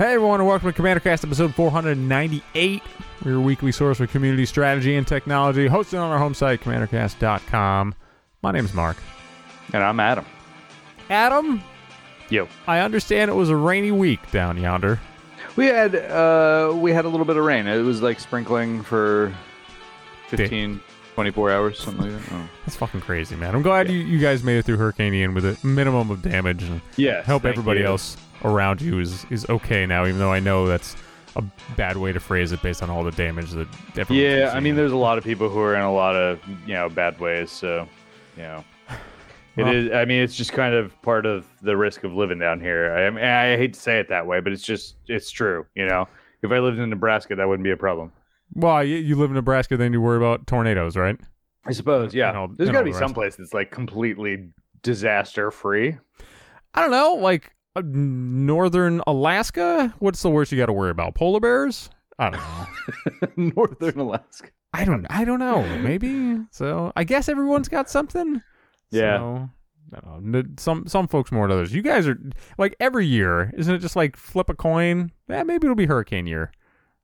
Hey everyone, and welcome to Commander Cast episode 498. We're your weekly source for community strategy and technology, hosted on our home site, commandercast.com. My name's Mark. And I'm Adam. Adam, Yo. I understand it was a rainy week down yonder. We had uh we had a little bit of rain. It was like sprinkling for 15 24 hours something like that. Oh. That's fucking crazy, man. I'm glad Yeah. you, you guys made it through Hurricane Ian with a minimum of damage and hope thank everybody you. else around you is, is okay now, even though I know that's a bad way to phrase it based on all the damage that Yeah, I mean there's a lot of people who are in a lot of, you know, bad ways, so you know. It Well- is I mean it's just kind of part of the risk of living down here. I, I mean I hate to say it that way, but it's just it's true, you know. If I lived in Nebraska that wouldn't be a problem. Well, you, you live in Nebraska, then you worry about tornadoes, right? I suppose, yeah. All- There's got to be the some place that's like completely disaster free. I don't know, like northern Alaska. What's the worst you got to worry about? Polar bears? I don't know. Northern Alaska. I don't. I don't know. Maybe. So I guess everyone's got something. Yeah. So, I don't know. Some some folks more than others. You guys are like every year, isn't it? Just like flip a coin. Yeah, maybe it'll be hurricane year.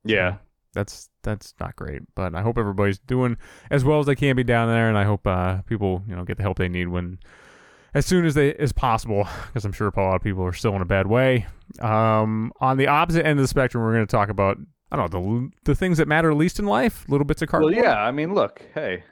Yeah. That's that's not great, but I hope everybody's doing as well as they can be down there, and I hope uh, people you know get the help they need when as soon as they as possible, because I'm sure a lot of people are still in a bad way. Um, on the opposite end of the spectrum, we're going to talk about I don't know the the things that matter least in life, little bits of Well, cardboard. yeah. I mean, look, hey.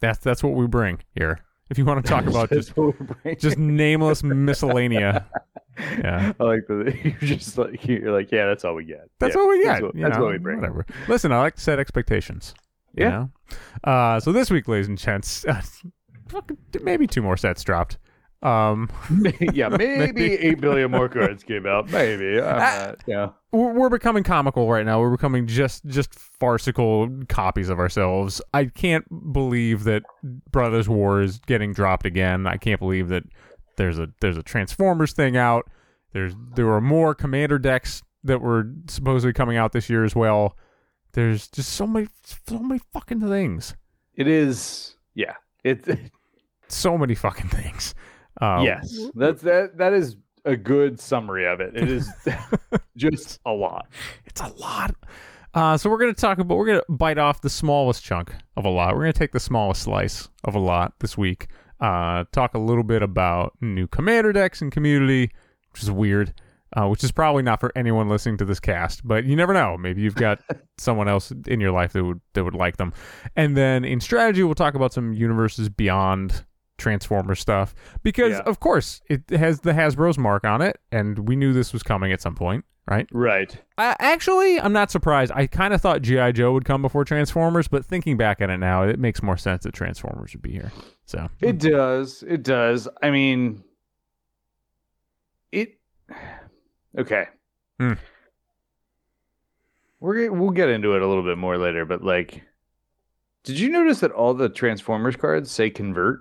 that's that's what we bring here. If you want to talk about just That's what we're bringing. just nameless miscellanea, yeah. I like the you're just like you're like yeah, that's all we get. That's Yeah, what we That's get. what, that's know, what we bring. Whatever. Listen, I like to set expectations. you Yeah. know? Uh, so this week, ladies and gents, fucking- maybe two more sets dropped. Um, yeah, maybe eight billion more cards came out. Maybe. Ah. yeah. we're, we're becoming comical right now. We're becoming just just farcical copies of ourselves. I can't believe that Brothers War is getting dropped again. I can't believe that there's a there's a Transformers thing out. There's there were more Commander decks that were supposedly coming out this year as well. There's just so many so many fucking things. It is. Yeah. It. So many fucking things. Um, yes. That's that. That is a good summary of it. It is just a lot. It's a lot. Uh, so we're going to talk about, we're going to bite off the smallest chunk of a lot. We're going to take the smallest slice of a lot this week. Uh, talk a little bit about new commander decks and community, which is weird, uh, which is probably not for anyone listening to this cast, but you never know. Maybe you've got someone else in your life that would, that would like them. And then in strategy, we'll talk about some universes beyond Transformer stuff because, Yeah. of course, it has the Hasbro's mark on it, and we knew this was coming at some point, right? Right. Actually, I'm not surprised. I kind of thought GI Joe would come before Transformers, but thinking back at it now, it makes more sense that Transformers would be here. So It does. It does. I mean, it. Okay. Hmm. We're we'll get into it a little bit more later, but like, did you notice that all the Transformers cards say convert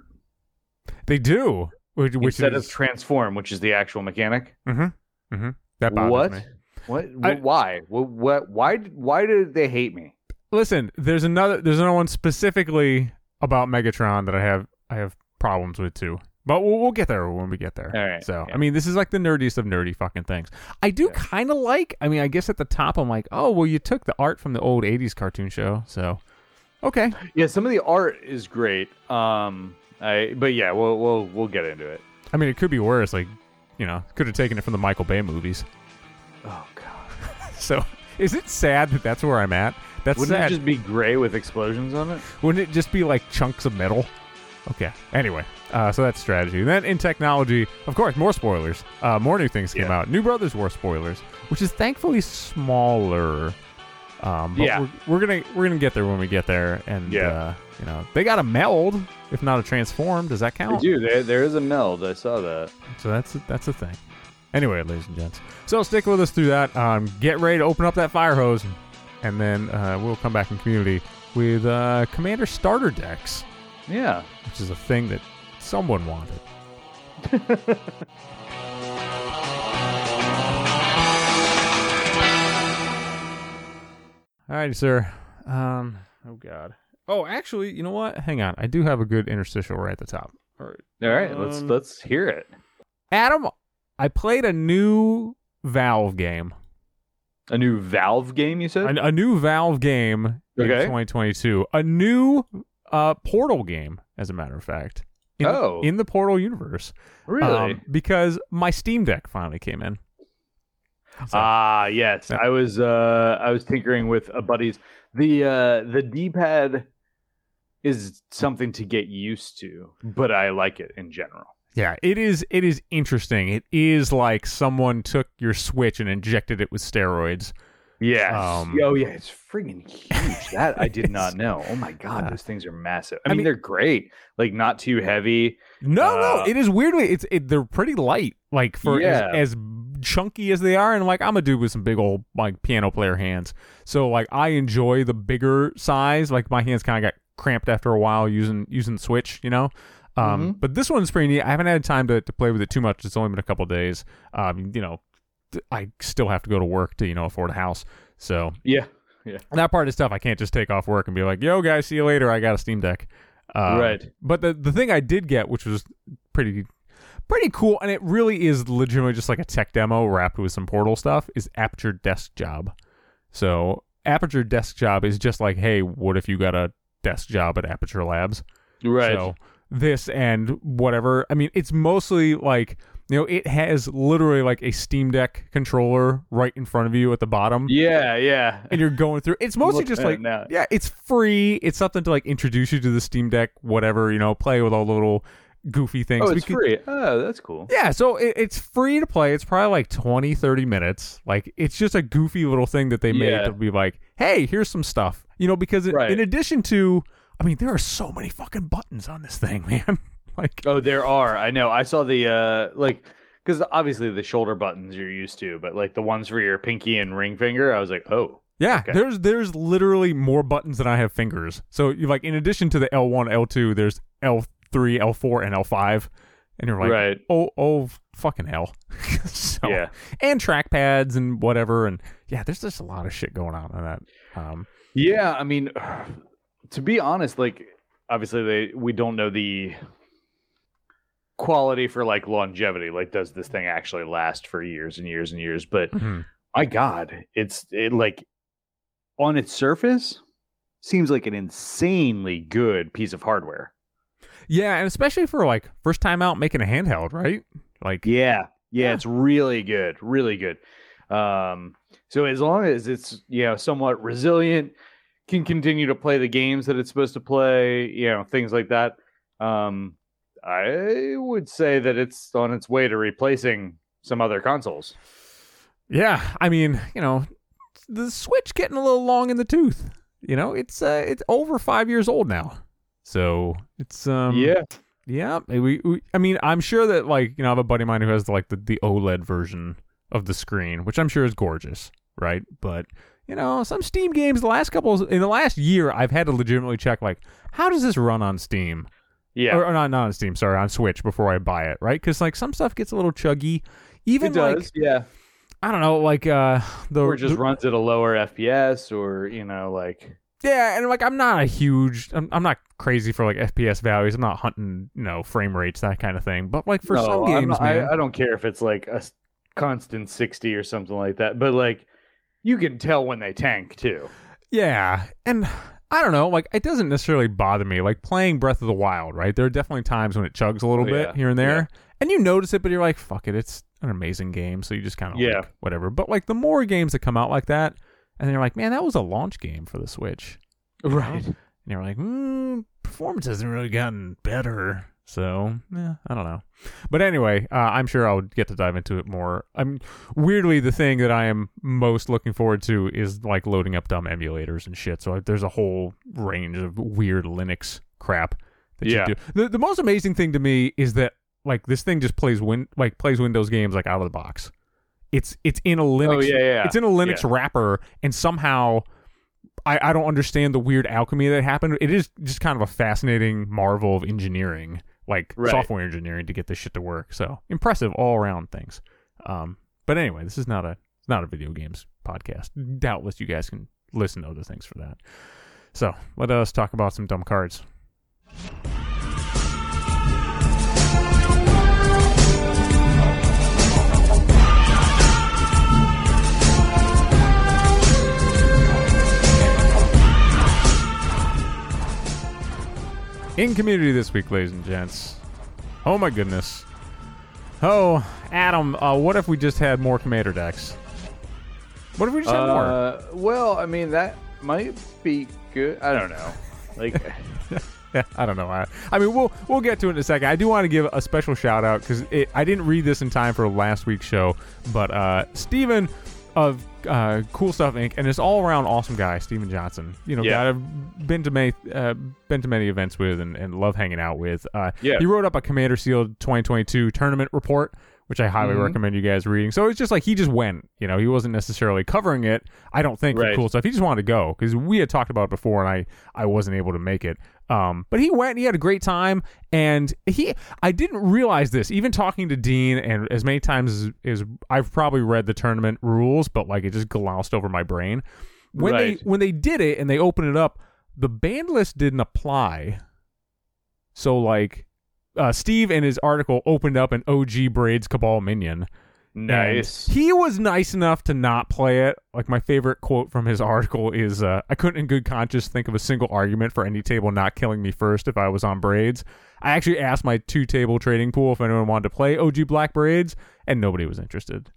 they do, which, which instead is of transform, which is the actual mechanic? mm-hmm, mm-hmm. that bothers What? me. What? I- why? What, what? Why? Why did they hate me? Listen, there's another there's another one specifically about Megatron that I have I have problems with too. But we'll, we'll get there when we get there. All right, So yeah. I mean, this is like the nerdiest of nerdy fucking things. I do Yeah. kind of like. I mean, I guess at the top, I'm like, oh well, you took the art from the old '80s cartoon show, so okay. Yeah, some of the art is great. Um, I but yeah, we'll we'll we'll get into it. I mean, it could be worse. Like, you know, could have taken it from the Michael Bay movies. Oh god. So, is it sad that that's where I'm at? That's Wouldn't sad. it just be gray with explosions on it? Wouldn't it just be like chunks of metal? Okay. Anyway, uh, so that's strategy. And then in technology, of course, more spoilers. Uh, more new things came Yeah. out. New Brothers War spoilers, which is thankfully smaller. Um, but Yeah. we're, we're gonna we're gonna get there when we get there, and Yeah. uh, you know they got a meld, if not a transform. Does that They count? do. There, there is a meld. I saw that. So that's that's a thing. Anyway, ladies and gents. So stick with us through that. Um, get ready to open up that fire hose, and then uh, we'll come back in community with uh, Commander starter decks, Yeah. which is a thing that someone wanted. All right, sir. Um, oh God. Oh, actually, you know what? Hang on. I do have a good interstitial right at the top. All right. All right. let's Um, let's hear it. Adam, I played a new Valve game. A new Valve game, you said? A, a new Valve game in 2022. A new uh, Portal game, as a matter of fact. In, Oh. in the Portal universe. really? Um, because my Steam Deck finally came in. So- Ah, yes. Yeah. I was uh I was tinkering with a buddy's the uh the D-pad is something to get used to, but I like it in general. Yeah, it is. It is interesting. It is like someone took your Switch and injected it with steroids. Yeah. Um, oh yeah, it's friggin' huge. That I did not know. Oh my god, Yeah. those things are massive. I, I mean, mean- they're great. Like not too heavy. No, no, Uh, it is weirdly. It's it, they're pretty light, like for Yeah. as, as chunky as they are. And like I'm a dude with some big old like piano player hands, so like I enjoy the bigger size. Like my hands kind of got cramped after a while using using the Switch, you know. Um, Mhm. but this one's pretty neat. I haven't had time to, to play with it too much. It's only been a couple days. Um, you know, I still have to go to work to you know afford a house, so Yeah. Yeah. That part is tough. I can't just take off work and be like, "Yo, guys, see you later. I got a Steam Deck." Um, Right. But the the thing I did get, which was pretty pretty cool, and it really is legitimately just like a tech demo wrapped with some Portal stuff, is Aperture Desk Job. So Aperture Desk Job is just like, hey, what if you got a desk job at Aperture Labs? Right. So this and whatever. I mean, it's mostly like you know, it has literally like a Steam Deck controller right in front of you at the bottom yeah, yeah. and you're going through. It's mostly just it like yeah, it's free. It's something to like introduce you to the Steam Deck, whatever you know, play with all the little goofy things. Oh, it's free. Oh, that's cool. Yeah, so it, it's free to play. It's probably like 20, 30 minutes. Like it's just a goofy little thing that they made Yeah. to be like, hey, here's some stuff. You know, because it- Right. in addition to, I mean, there are so many fucking buttons on this thing, man. like Oh, there are. I know. I saw the uh like because obviously the shoulder buttons you're used to, but like the ones for your pinky and ring finger, I was like, oh, Yeah, Okay. there's there's literally more buttons than I have fingers. So you like in addition to the L1, L2, there's L3, L4, and L5, and you're like, right, oh oh fucking hell. so, yeah, and trackpads and whatever, and yeah, there's just a lot of shit going on in that. Um, yeah. I mean, to be honest, like obviously they we don't know the quality for like longevity. Like, does this thing actually last for years and years and years? But mhm. my God, it's it like on its surface seems like an insanely good piece of hardware. Yeah, and especially for like first time out making a handheld, right? Like Yeah, yeah, Yeah. it's really good, really good. Um, so as long as it's you know somewhat resilient, can continue to play the games that it's supposed to play, you know, things like that. Um, I would say that it's on its way to replacing some other consoles. Yeah, I mean, you know, the Switch getting a little long in the tooth. You know, it's uh, it's over five years old now, so it's um yeah, yeah. We, we I mean, I'm sure that like you know, I have a buddy of mine who has the, like the the OLED version of the screen, which I'm sure is gorgeous, right? But you know, some Steam games the last couple in the last year, I've had to legitimately check like how does this run on Steam yeah, or, or not not on Steam, sorry, on Switch before I buy it, right? Because like some stuff gets a little chuggy. Even it does. like yeah, I don't know, like uh the or just the- runs at a lower FPS, or you know, like Yeah, and like I'm not a huge, I'm, I'm not crazy for like FPS values. I'm not hunting, you know, frame rates that kind of thing. But like for No, some games, not- man, I, I don't care if it's like a constant sixty or something like that, but like you can tell when they tank too. yeah, and I don't know, like it doesn't necessarily bother me. Like playing Breath of the Wild, right? There are definitely times when it chugs a little Oh, bit yeah, here and there, yeah. and you notice it, but you're like, fuck it, it's an amazing game, so you just kind of Yeah. like, whatever. But like the more games that come out like that, and then you're like, man, that was a launch game for the Switch. Right. And you're like, mm, performance hasn't really gotten better. So, yeah, I don't know. But anyway, uh, I'm sure I'll get to dive into it more. I'm weirdly the thing that I am most looking forward to is like loading up dumb emulators and shit. So there's a whole range of weird Linux crap that Yeah. you do. The the most amazing thing to me is that like this thing just plays win like plays Windows games like out of the box. It's it's in a Linux Oh yeah, yeah. it's in a Linux wrapper, and somehow I, I don't understand the weird alchemy that happened. It is just kind of a fascinating marvel of engineering, like Right. software engineering, to get this shit to work. So impressive all around things. Um, but anyway, this is not a not a video games podcast. Doubtless, you guys can listen to other things for that. So let us talk about some dumb cards. In community this week, ladies and gents. Oh my goodness. Oh, Adam, uh, what if we just had more commander decks? What if we just had more? Uh, well, I mean that might be good. I don't know. Like, Yeah, I don't know. I, I mean, we'll we'll get to it in a second. I do want to give a special shout out because I didn't read this in time for last week's show, but uh, Steven of uh, Cool Stuff Inc. and it's all around awesome guy, Steven Johnson. You know, Yeah. guy I've been to many uh, been to many events with and, and love hanging out with. Uh, Yeah. he wrote up a Commander Sealed 2022 tournament report. Which I highly Mhm. recommend you guys reading. So it's just like he just went, you know, he wasn't necessarily covering it. I don't think for Right. cool stuff. He just wanted to go because we had talked about it before, and I I wasn't able to make it. Um, but he went. and He had a great time, and he. I didn't realize this. Even talking to Dean, and as many times as, as I've probably read the tournament rules, but like it just glossed over my brain. When Right. they when they did it and they opened it up, the band list didn't apply. So like. Uh, Steve in his article opened up an OG Braids Cabal minion. And nice. He was nice enough to not play it. Like my favorite quote from his article is, uh, "I couldn't, in good conscience, think of a single argument for any table not killing me first if I was on braids." I actually asked my two-table trading pool if anyone wanted to play OG Black Braids, and nobody was interested.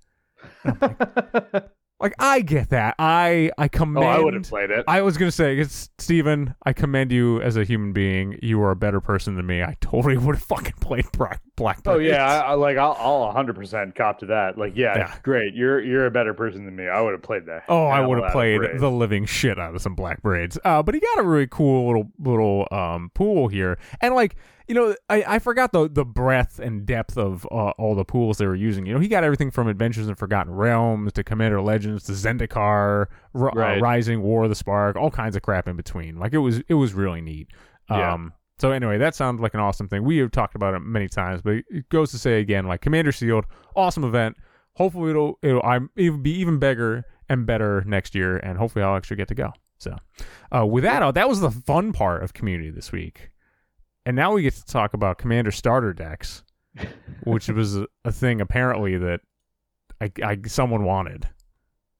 Like I get that. I I commend. oh. I would have played it. I was gonna say, it's Steven, I commend you as a human being. You are a better person than me. I totally would have fucking played Black Black. Oh yeah, I, I like I'll, I'll 100% cop to that. Like, yeah, Yeah. great. You're you're a better person than me. I would have played that. Oh, I would have played the living shit out of some black braids. Uh, but he got a really cool little little um pool here, and like you know, I, I forgot the the breadth and depth of uh, all the pools they were using. You know, he got everything from Adventures in Forgotten Realms to Commander Legends to Zendikar, R- uh, Rising War of the Spark, all kinds of crap in between. Like it was it was really neat. Yeah. So anyway, that sounds like an awesome thing. We have talked about it many times, but it goes to say again, like Commander Sealed, awesome event. Hopefully it'll it'll I'm it'll be even bigger and better next year, and hopefully I'll actually get to go. So, uh, with that, uh, that was the fun part of community this week, and now we get to talk about Commander starter decks, which was a, a thing apparently that I, I someone wanted.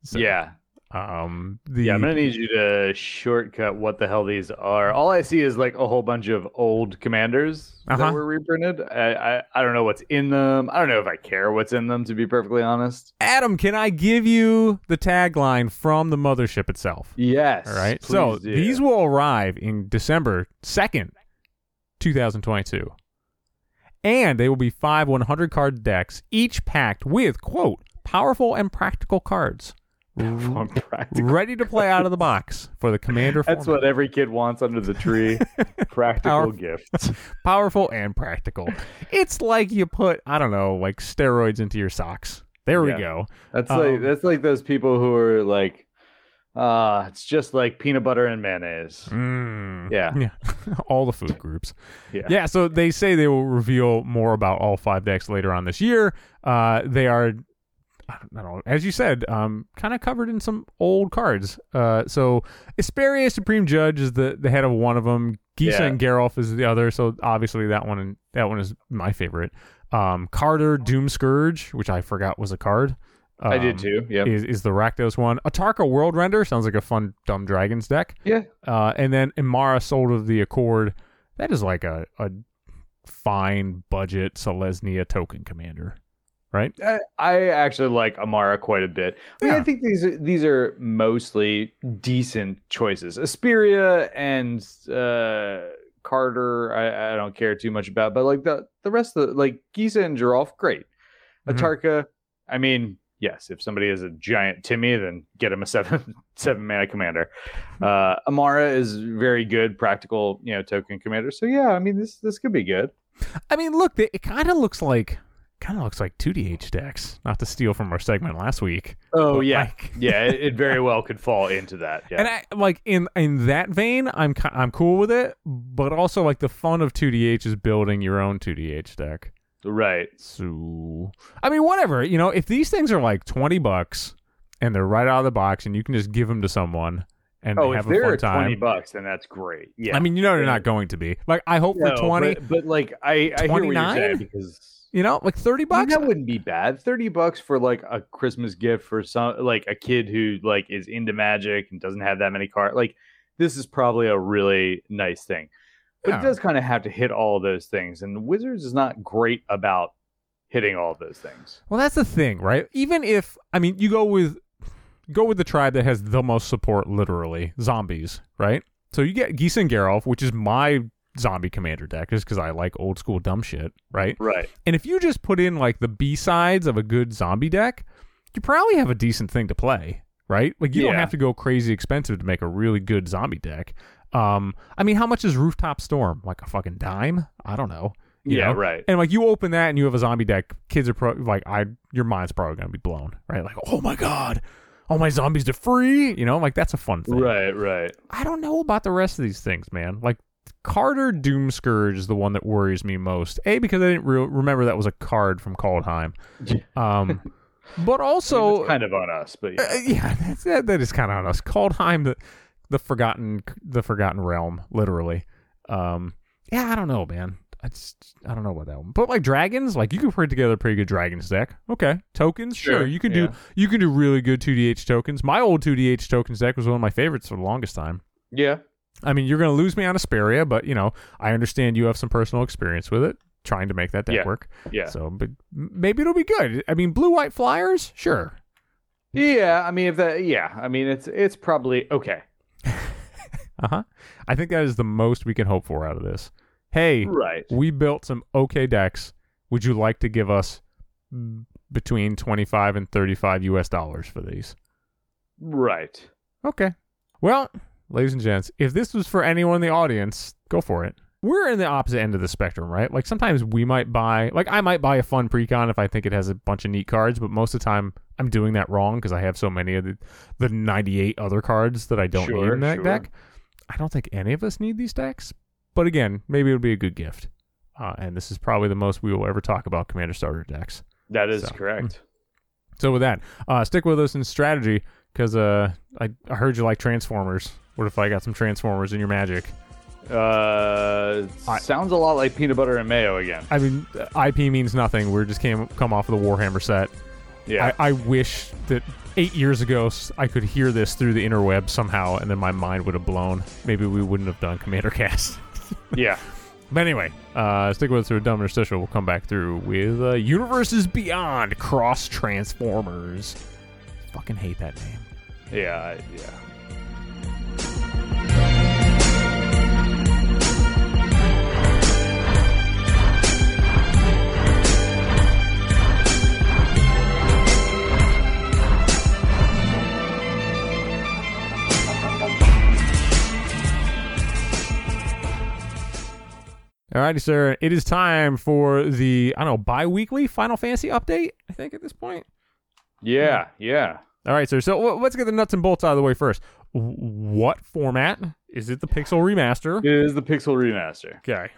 So, yeah, Um. The yeah. I'm gonna need you to shortcut what the hell these are. All I see is like a whole bunch of old commanders Uh-huh. that were reprinted. I, I I don't know what's in them. I don't know if I care what's in them. To be perfectly honest. Adam, can I give you the tagline from the mothership itself? Yes. All right. So do. these will arrive in December 2nd, 2022. And they will be five 100 card decks, each packed with, quote, powerful and practical cards. I'm practical. Ready to play out of the box for the commander That's format. what every kid wants under the tree. Practical Power- gifts. Powerful and practical. It's like you put, I don't know, like steroids into your socks. There Yeah. we go. That's Um, like that's like those people who are like, uh, it's just like peanut butter and mayonnaise. Mm. Yeah. Yeah. all the food groups. Yeah. Yeah, so they say they will reveal more about all five decks later on this year. Uh, they are, I don't know, as you said, um, kind of covered in some old cards. Uh, so Isperia Supreme Judge is the, the head of one of them. Gisa Yeah. and Geralf is the other. So obviously that one that one is my favorite. Um, Kardur Doomscourge, which I forgot was a card. I did um, too. Yep. Is, is the Rakdos one. Atarka World Render sounds like a fun Dumb Dragons deck. Yeah. Uh, and then Emmara Soul of the Accord. That is like a, a fine budget Selesnya token commander, right? I, I actually like Emmara quite a bit. I, mean, Yeah. I think these are, these are mostly decent choices. Isperia and uh, Kardur, I, I don't care too much about, but like the the rest of the, like Gisa and Geralf, great. Mhm. Atarka, I mean, yes, if somebody is a giant Timmy, then get him a seven seven mana commander. Uh, Emmara is very good, practical, you know, token commander. So yeah, I mean this this could be good. I mean, look, it kind of looks like kind of looks like 2DH decks. Not to steal from our segment last week. Oh yeah, like- yeah, it, it very well could fall into that. Yeah. And I like in in that vein, I'm I'm cool with it. But also, like the fun of 2DH is building your own 2DH deck. right. So, I mean, whatever. You know, if these things are like 20 bucks and they're right out of the box and you can just give them to someone and Oh, have if they're fun time. twenty bucks, then that's great. Yeah. I mean, you know, they're not going to be. Like, I hope for 20, but, but like I, I hear what you're 29? saying because you know, like 30 I mean, bucks. that wouldn't be bad. Thirty bucks for like a Christmas gift for some like a kid who like is into magic and doesn't have that many cards. Like this is probably a really nice thing. but Yeah. it does kind of have to hit all those things. And Wizards is not great about hitting all those things. Well, that's the thing, right? Even if I mean, you go with go with the tribe that has the most support, literally zombies, right? So you get Geese and which is my zombie commander deck, just because I like old school dumb shit, right? Right. And if you just put in like the B sides of a good zombie deck, you probably have a decent thing to play, right? Like you don't have to go crazy expensive to make a really good zombie deck. Um, I mean, how much is Rooftop Storm? Like a fucking dime? I don't know. you yeah, know? right. And like you open that and you have a zombie deck, kids are pro- like, I your mind's probably gonna be blown, right? Like, oh my god, all my zombies are free. You know, like that's a fun thing. Right, right. I don't know about the rest of these things, man. Like Kardur Doomscourge is the one that worries me most. A because I didn't re- remember that was a card from Kaldheim. Um, but also it's kind of on us, but yeah. uh, yeah, that's, that that is kind of on us. Kaldheim, the the forgotten the forgotten realm, literally. Um, yeah, I don't know, man. I just I don't know about that one. But like dragons, like you can put together a pretty good dragons deck. Okay, tokens, sure, Sure, you can yeah. do you can do really good two DH tokens. My old two DH tokens deck was one of my favorites for the longest time. yeah, I mean, you're going to lose me on Isperia, but you know, I understand you have some personal experience with it, trying to make that deck Yeah. work. yeah, So, but maybe it'll be good. I mean, blue white flyers, sure. yeah. I mean, if that, yeah, I mean, it's it's probably okay. Uh huh. I think that is the most we can hope for out of this. Hey, Right. we built some okay decks. Would you like to give us between 25 and 35 US dollars for these? Right. Okay. Well, ladies and gents, if this was for anyone in the audience, go for it. We're in the opposite end of the spectrum, right? Like sometimes we might buy, like I might buy a fun precon if I think it has a bunch of neat cards, but most of the time I'm doing that wrong because I have so many of the, the 98 other cards that I don't need in that sure. deck. I don't think any of us need these decks, but again, maybe it would be a good gift. Uh, and this is probably the most we will ever talk about Commander Starter decks. That is So, correct. So with that, uh, stick with us in strategy because uh, I, I heard you like Transformers. What if I got some Transformers in your Magic? Uh, I- sounds a lot like peanut butter and mayo again. I mean, uh, IP means nothing. We just came come off of the Warhammer set. Yeah. I, I wish that eight years ago I could hear this through the interweb somehow, and then my mind would have blown. Maybe we wouldn't have done Commander Cast. yeah. But anyway, uh, stick with us through a Dumb Interstitial. We'll come back through with uh, Universes Beyond Cross Transformers. Fucking hate that name. Yeah. Yeah. Alrighty, sir. It is time for the I don't know bi-weekly Final Fantasy update. I think at this point. Yeah. Yeah. All right, sir. So let's get the nuts and bolts out of the way first. What format is it? The Pixel remaster. It is the Pixel remaster. Okay.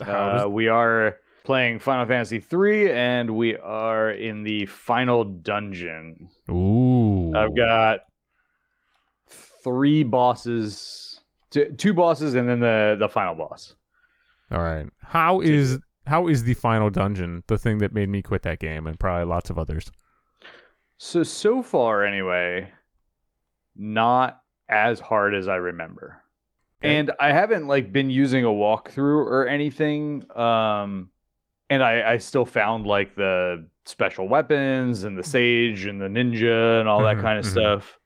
Uh, does- we are playing Final Fantasy III, and we are in the final dungeon. Ooh. I've got three bosses, two, two bosses, and then the the final boss. All right. How is how is the final dungeon the thing that made me quit that game and probably lots of others? So so far, anyway, not as hard as I remember. Okay. And I haven't like been using a walkthrough or anything. Um, and I, I still found like the special weapons and the sage and the ninja and all that kind of mhm. stuff.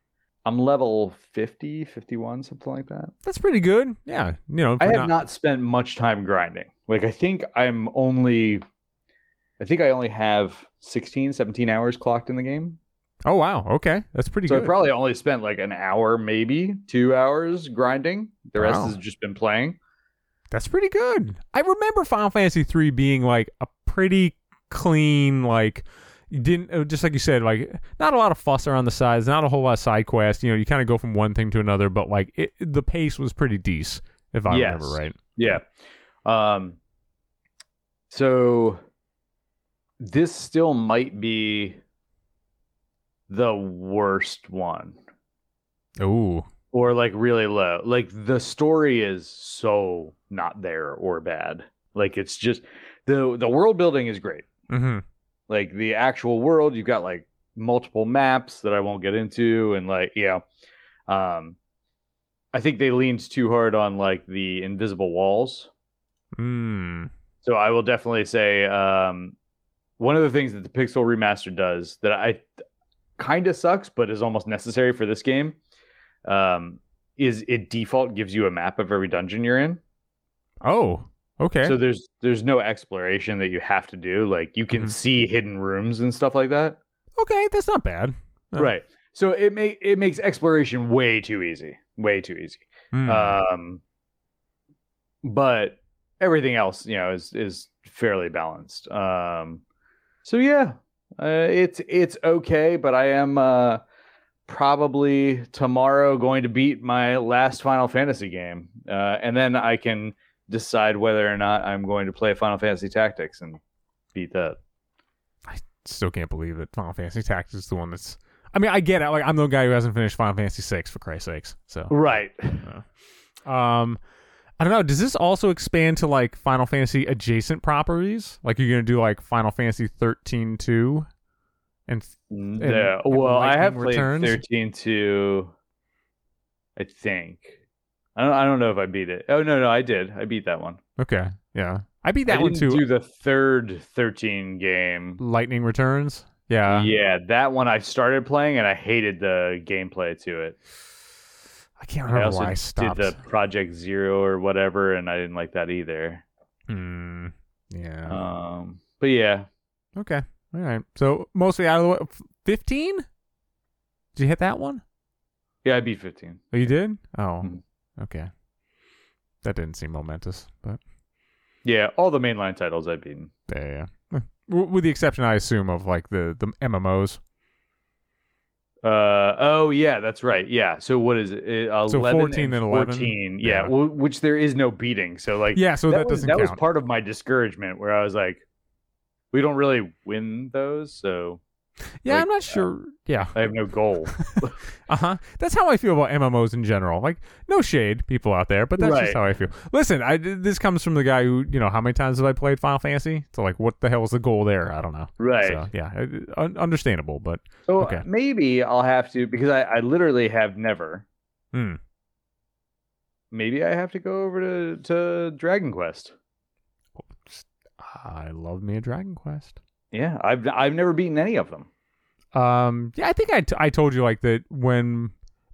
I'm level 50, 51, something like that. That's pretty good. Yeah. You know, I have not spent much time grinding. Like I think I'm only I think I only have 16, 17 hours clocked in the game. Oh wow. Okay. That's pretty So I probably only spent like an hour, maybe two hours grinding. The rest Wow. has just been playing. That's pretty good. I remember Final Fantasy 3 being like a pretty clean like you didn't uh, just like you said like not a lot of fuss around the sides, not a whole lot of side quests, you know, you kind of go from one thing to another, but like it, the pace was pretty decent if I Yes. remember right. Yeah. Um so this still might be the worst one. Ooh. Or like really low. Like the story is so not there or bad. Like it's just the the world building is great. Mm-hmm. like the actual world you've got like multiple maps that i won't get into and like yeah, um i think they leaned too hard on like the invisible walls Mm. So I will definitely say um, one of the things that the Pixel remaster does that I kind of sucks, but is almost necessary for this game, um, is it default gives you a map of every dungeon you're in. Oh, okay. So there's there's no exploration that you have to do. Like you can Mhm. see hidden rooms and stuff like that. okay, that's not bad. Uh, Right. So it make it makes exploration way too easy. Way too easy. Mm. Um, but everything else, you know, is is fairly balanced. Um, so yeah, uh, it's it's okay, but I am uh, probably tomorrow going to beat my last Final Fantasy game, uh, and then I can decide whether or not I'm going to play Final Fantasy Tactics and beat that. I still can't believe that Final Fantasy Tactics is the one that's. I mean, I get it. Like, I'm the guy who hasn't finished Final Fantasy VI for Christ's sakes. So, Right. um, I don't know. Does this also expand to like Final Fantasy adjacent properties? Like, you're gonna do like Final Fantasy 13 2? And Yeah. and Well, I have Lightning played Returns? 13 to I think. I don't I don't know if I beat it. Oh no, no, I did. I beat that one. okay, yeah, I beat that I one too. do the third 13 game. Lightning Returns. Yeah, yeah, that one I started playing and I hated the gameplay to it. I can't I remember also why I stopped. did the Project Zero or whatever, and I didn't like that either. Hmm, yeah. Um, but yeah, Okay. All right. So mostly out of the way. Fifteen? Did you hit that one? yeah, I beat 15. Oh, you did? Oh, Mhm. okay. That didn't seem momentous, but Yeah, all the mainline titles I've beaten. yeah, yeah. With the exception, I assume, of like the the MMOs. Uh oh yeah, that's right. Yeah. So what is it? Uh, So 11 14 and 11? 14. Yeah, Yeah. w- which there is no beating. So like Yeah, so that, was, doesn't count. that was part of my discouragement where I was like, we don't really win those, so yeah, like, I'm not sure. Yeah, I have no goal. uh huh. That's how I feel about MMOs in general. Like, no shade, people out there, but that's Right. just how I feel. Listen, I this comes from the guy who you know how many times have I played Final Fantasy? So like, what the hell was the goal there? I don't know. right. So yeah, uh, un- understandable, but So Okay. maybe I'll have to because I, I literally have never. Hmm. Maybe I have to go over to, to Dragon Quest. I love me a Dragon Quest. Yeah, I've I've never beaten any of them. Um, yeah, I think I, t- I told you like that when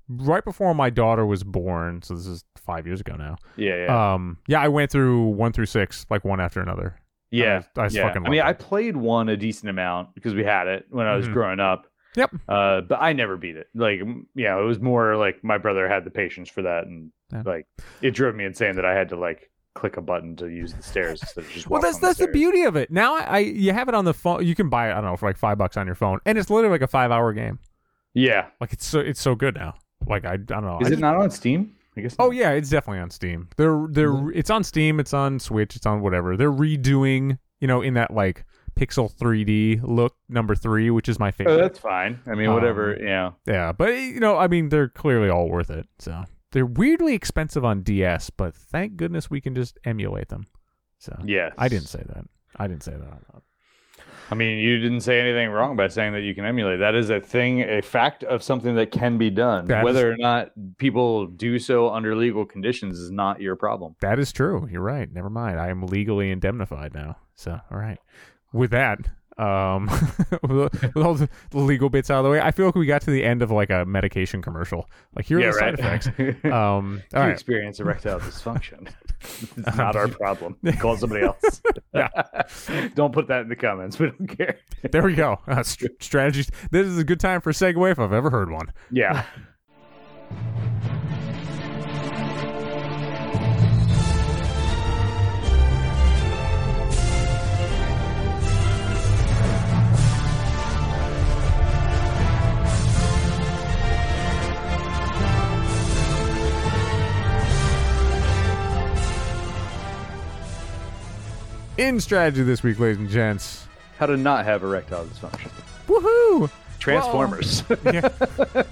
right before my daughter was born. So this is five years ago now. Yeah, yeah, Um, yeah, I went through one through six like one after another. yeah. I, I yeah. fucking. I mean, loved I played one a decent amount because we had it when I was Mhm. growing up. Yep. Uh, but I never beat it. Like, yeah, it was more like my brother had the patience for that, and Yeah. like it drove me insane that I had to like click a button to use the stairs instead of just. Well, walk that's the that's the beauty of it. Now I, I you have it on the phone. You can buy it. I don't know for like five bucks on your phone, and it's literally like a five hour game. Yeah, Like it's so it's so good now. Like I, I don't know. is I it just- not on Steam? I guess. Oh not. yeah, it's definitely on Steam. They're they're Mhm. it's on Steam, it's on Switch, it's on whatever. They're redoing, you know, in that like pixel 3D look number 3, which is my favorite. Oh, favorite. that's fine. I mean, whatever. Um, yeah. yeah, but you know, I mean they're clearly all worth it. So, they're weirdly expensive on DS, but thank goodness we can just emulate them. So, Yes. I didn't say that. I didn't say that. I mean, you didn't say anything wrong by saying that you can emulate. That is a thing, a fact of something that can be done. That Whether or not people do so under legal conditions is not your problem. That is true. You're right. Never mind. I am legally indemnified now. So, all right. With that, um, with all the legal bits out of the way, I feel like we got to the end of like a medication commercial. Like here are the side effects. Um, If all you right. experience erectile dysfunction. it's not our problem. Call somebody else. Yeah. don't put that in the comments. We don't care. There we go. Uh, st- strategies. This is a good time for a segue if I've ever heard one. Yeah. In strategy this week, ladies and gents. How to not have erectile dysfunction. Woohoo! Transformers. Yeah.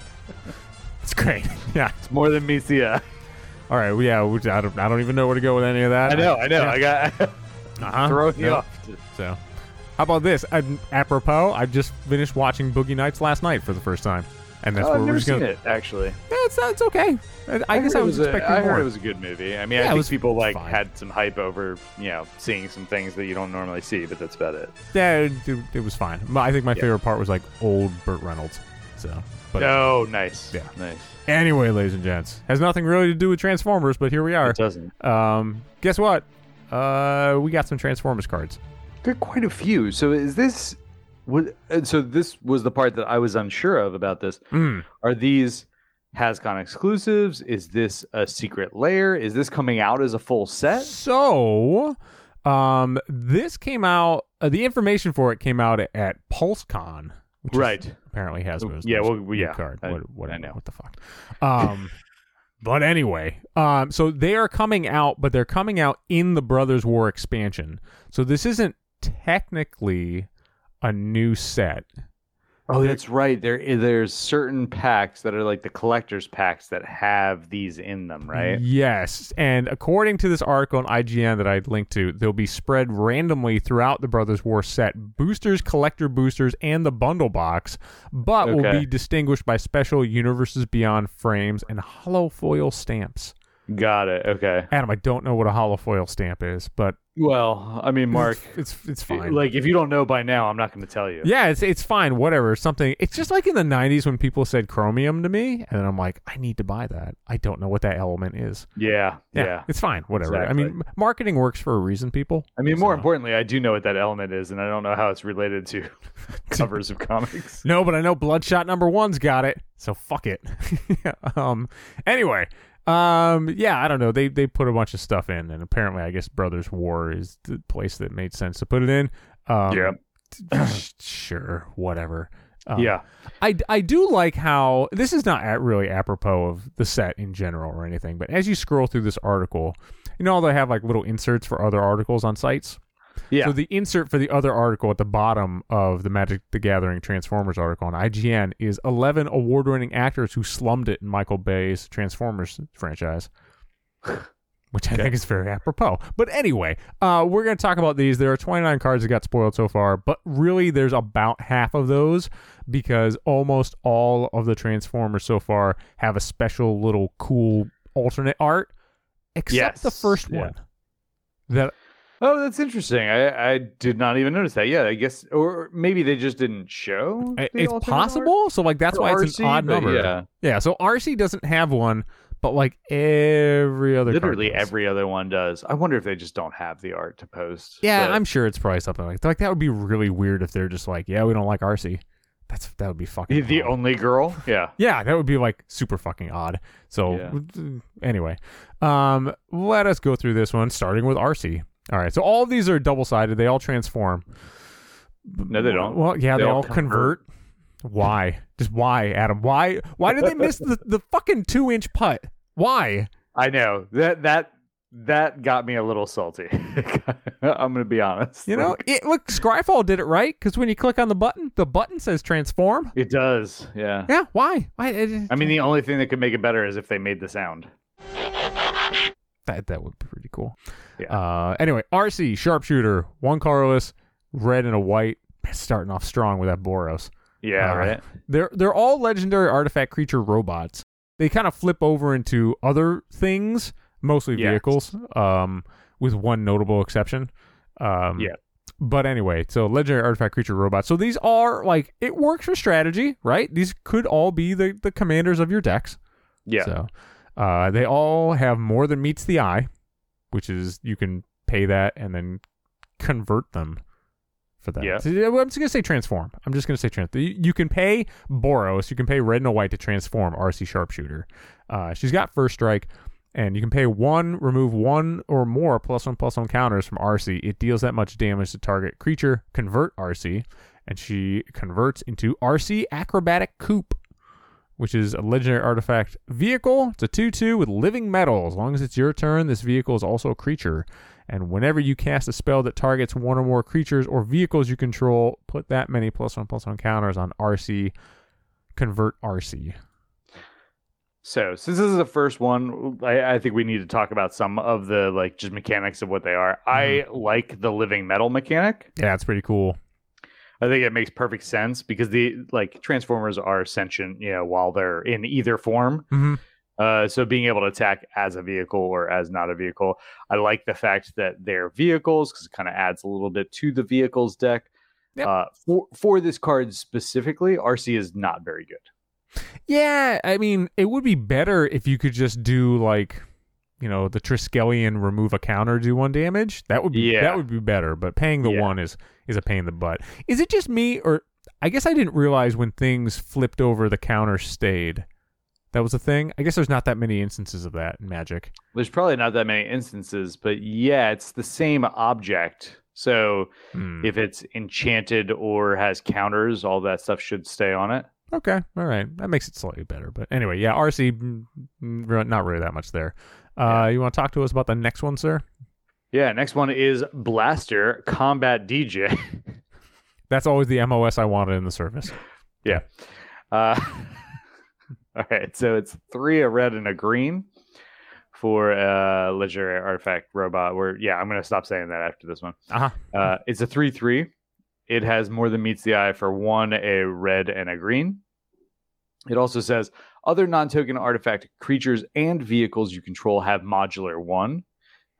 It's great. Yeah. it's more than meets the eye. All right. Well, yeah. we- I don't. I don't even know where to go with any of that. I know, I know. Yeah. I got Uh-huh. throwing you Yep. off. So, how about this? I, apropos, I just finished watching Boogie Nights last night for the first time, and that's oh, where I've we're never just seen gonna. it actually. Yeah, it's it's okay. I, I guess I was a- expecting I heard it was a good movie. I mean, Yeah, I think was people like fine. had some hype over you know seeing some things that you don't normally see, but that's about it. Yeah, it, it was fine. I think my Yeah. favorite part was like old Burt Reynolds. So, but oh, nice. Yeah. nice. anyway, ladies and gents, has nothing really to do with Transformers, but here we are. It doesn't. Um, guess what? Uh, we got some Transformers cards. There are quite a few. So is this? Uh, so this was the part that I was unsure of about this. Mm. Are these Hascon exclusives? Is this a secret layer? Is this coming out as a full set? So, um, this came out. Uh, the information for it came out at, at PulseCon, is Right. apparently Hasbro's Yeah, well, yeah, card. I- what, what, I know. What the fuck? Um, but anyway, um, so they are coming out, but they're coming out in the Brothers War expansion. So this isn't technically a new set. Oh, that's right. There, eh, there's certain packs that are like the collector's packs that have these in them, right? Yes, and according to this article on IGN that I linked to, they'll be spread randomly throughout the Brothers War set boosters, collector boosters, and the bundle box, but will be distinguished by special Universes Beyond frames and holo foil stamps. Got it. Okay. Adam, I don't know what a holo foil stamp is, but Well, I mean, Mark, it's it's fine. like if you don't know by now, I'm not going to tell you. yeah, it's it's fine. Whatever. Something. It's just like in the '90s when people said chromium to me, and then I'm like, I need to buy that. I don't know what that element is. Yeah. Yeah, Yeah. it's fine. Whatever. I mean, marketing works for a reason. People. I mean, more importantly, I do know what that element is, and I don't know how it's related to covers of comics. No, but I know Bloodshot number one's got it, so fuck it. um. Anyway. Um. Yeah. I don't know. They they put a bunch of stuff in, and apparently, I guess Brothers War is the place that made sense to put it in. Um, Yeah. sure. Whatever. Um, yeah. I, I do like how this is not at really apropos of the set in general or anything, but as you scroll through this article, you know they have like little inserts for other articles on sites. Yeah. So the insert for the other article at the bottom of the Magic the Gathering Transformers article on IGN is 11 award-winning actors who slummed it in Michael Bay's Transformers franchise. Which I Okay. think is very apropos. But anyway, uh, we're going to talk about these. There are 29 cards that got spoiled so far, but really there's about half of those because almost all of the Transformers so far have a special little cool alternate art, except the first yeah. one. That oh, that's interesting. I I did not even notice that. Yeah, I guess, or maybe they just didn't show. I- it's possible. So like that's art why for it's an odd number. Yeah, Yeah, So Arcee doesn't have one, but like every other, literally every other one does. I wonder if they just don't have the art to post. Yeah, but- I'm sure it's probably something like like that. Would be really weird if they're just like, yeah, we don't like Arcee. That's that would be fucking. the, the odd. only girl. Yeah. Yeah, that would be like super fucking odd. So Yeah. anyway, um, let us go through this one, starting with Arcee. All right, so all of these are double sided. They all transform. No, they don't. Well, yeah, they, They all all convert. Why? Just why, Adam? Why? Why did they miss the, the fucking two inch putt? Why? I know that that that got me a little salty. I'm gonna be honest. You know, Like, it, look, Scryfall did it right because when you click on the button, the button says transform. it does. Yeah. Yeah, why? Why? it- I mean, the only thing that could make it better is if they made the sound. That that would be pretty cool. Yeah. Uh, anyway, Arcee sharpshooter, one colorless, red and a white. Starting off strong with that Boros. Yeah. Uh, right. They're they're all legendary artifact creature robots. They kind of flip over into other things, mostly vehicles, um, with one notable exception. Um, Yeah. But anyway, so legendary artifact creature robots. So these are like it works for strategy, right? These could all be the the commanders of your decks. Yeah. So uh, they all have more than meets the eye, which is you can pay that and then convert them for that. Yeah. So, I'm just gonna say transform. I'm just gonna say trans. You, you can pay Boros. You can pay red and a white to transform Arcee Sharpshooter. Uh, she's got first strike. And you can pay one, remove one or more plus one plus one counters from Arcee. It deals that much damage to target creature. Convert Arcee, and she converts into Arcee Acrobatic Coupe which is a legendary artifact vehicle. It's a 2 2 with living metal. As long as it's your turn, this vehicle is also a creature. And whenever you cast a spell that targets one or more creatures or vehicles you control, put that many plus one plus one counters on Arcee. Convert Arcee. So since this is the first one, I, I think we need to talk about some of the like just mechanics of what they are. I Mm-hmm. like the living metal mechanic. Yeah, it's pretty cool. I think it makes perfect sense because the like Transformers are sentient, you know, while they're in either form. hmm Uh, so being able to attack as a vehicle or as not a vehicle, I like the fact that they're vehicles because it kind of adds a little bit to the vehicles deck. Yep. Uh, for for this card specifically, Arcee is not very good. Yeah, I mean, it would be better if you could just do like, you know, the Triskelion remove a counter, do one damage. That would be Yeah. that would be better. But paying the Yeah. one is is a pain in the butt. Is it just me, or I guess I didn't realize when things flipped over, the counter stayed. That was a thing. I guess there's not that many instances of that in Magic. There's probably not that many instances, but yeah, it's the same object. So Hmm. if it's enchanted or has counters, all that stuff should stay on it. Okay, all right, that makes it slightly better. But anyway, yeah, Arcee, mm, mm, not really that much there. Uh, You want to talk to us about the next one, sir? Yeah, next one is Blaster Combat DJ. That's always the MOS I wanted in the service. Yeah. Uh, all right, so it's three a red and a green for a legendary artifact robot. Where yeah, I'm gonna stop saying that after this one. Uh-huh. Uh, it's a three three. It has more than meets the eye for one a red and a green. It also says other non-token artifact creatures and vehicles you control have modular one,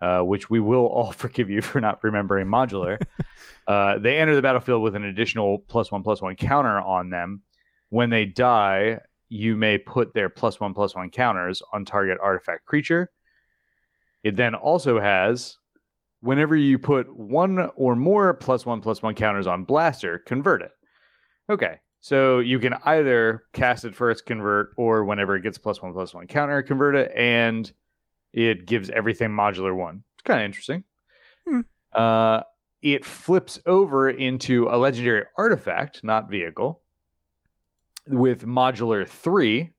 uh, which we will all forgive you for not remembering modular. uh, they enter the battlefield with an additional plus one plus one counter on them. When they die, you may put their plus one plus one counters on target artifact creature. It then also has whenever you put one or more plus one plus one counters on blaster, convert it. Okay. So you can either cast it first, convert, or whenever it gets plus one plus one counter, convert it, and it gives everything modular one. It's kind of interesting. Hmm. Uh, it flips over into a legendary artifact, not vehicle, with modular three.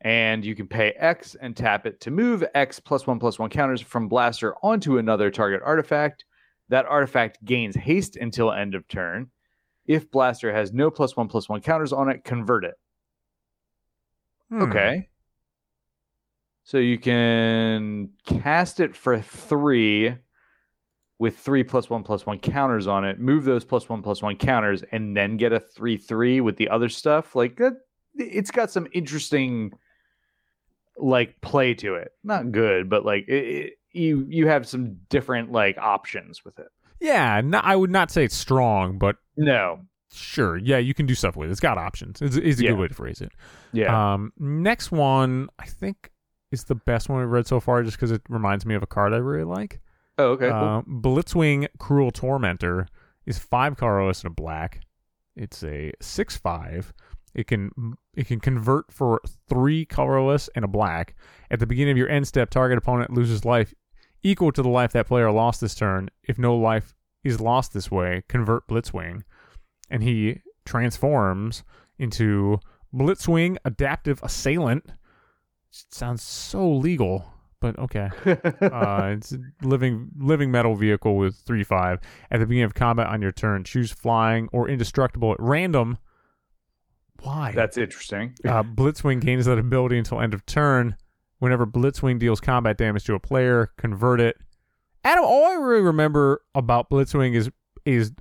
And you can pay X and tap it to move X plus one plus one counters from Blaster onto another target artifact. That artifact gains haste until end of turn. If Blaster has no plus one plus one counters on it, convert it. Hmm. Okay. So you can cast it for three with three plus one plus one counters on it, move those plus one plus one counters, and then get a three three with the other stuff. Like that it's got some interesting like play to it. Not good, but like it, it, you you have some different like options with it. Yeah, no, I would not say it's strong, but No. sure. Yeah, you can do stuff with it. It's got options. It's, it's a Yeah. good way to phrase it. Yeah. Um, next one, I think, is the best one we've read so far just because it reminds me of a card I really like. oh, okay. cool. Uh, Blitzwing Cruel Tormentor is five colorless and a black. It's a six five. It can it can convert for three colorless and a black. At the beginning of your end step, target opponent loses life equal to the life that player lost this turn. If no life is lost this way, convert Blitzwing, and he transforms into Blitzwing Adaptive Assailant. Sounds so legal, but okay uh, it's a living living metal vehicle with three five. At the beginning of combat on your turn, choose flying or indestructible at random. Why? That's interesting. uh, Blitzwing gains that ability until end of turn. Whenever Blitzwing deals combat damage to a player, convert it. Adam, all I really remember about Blitzwing is is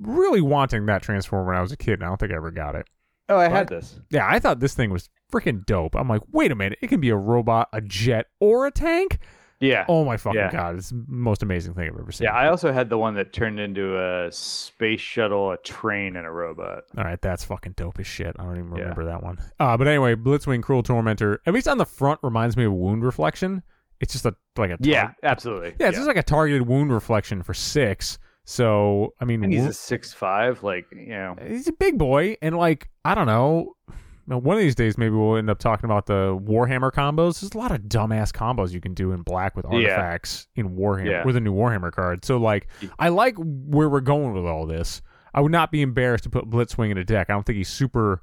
really wanting that transform when I was a kid, and I don't think I ever got it. Oh, I had this. Yeah, I thought this thing was freaking dope. I'm like, wait a minute, it can be a robot, a jet, or a tank. Yeah. Oh my fucking Yeah. god! It's the most amazing thing I've ever seen. Yeah, I also had the one that turned into a space shuttle, a train, and a robot. All right, that's fucking dope as shit. I don't even Yeah. remember that one. Uh, but anyway, Blitzwing Cruel Tormentor, at least on the front, reminds me of Wound Reflection. It's just a like a tar- Yeah, absolutely. yeah, it's just like a targeted wound reflection for six. So I mean, and he's a six five, like you know. he's a big boy, and like I don't know. One of these days, maybe we'll end up talking about the Warhammer combos. There's a lot of dumbass combos you can do in black with Yeah. artifacts in Warhammer Yeah. with a new Warhammer card. So, like, I like where we're going with all this. I would not be embarrassed to put Blitzwing in a deck. I don't think he's super,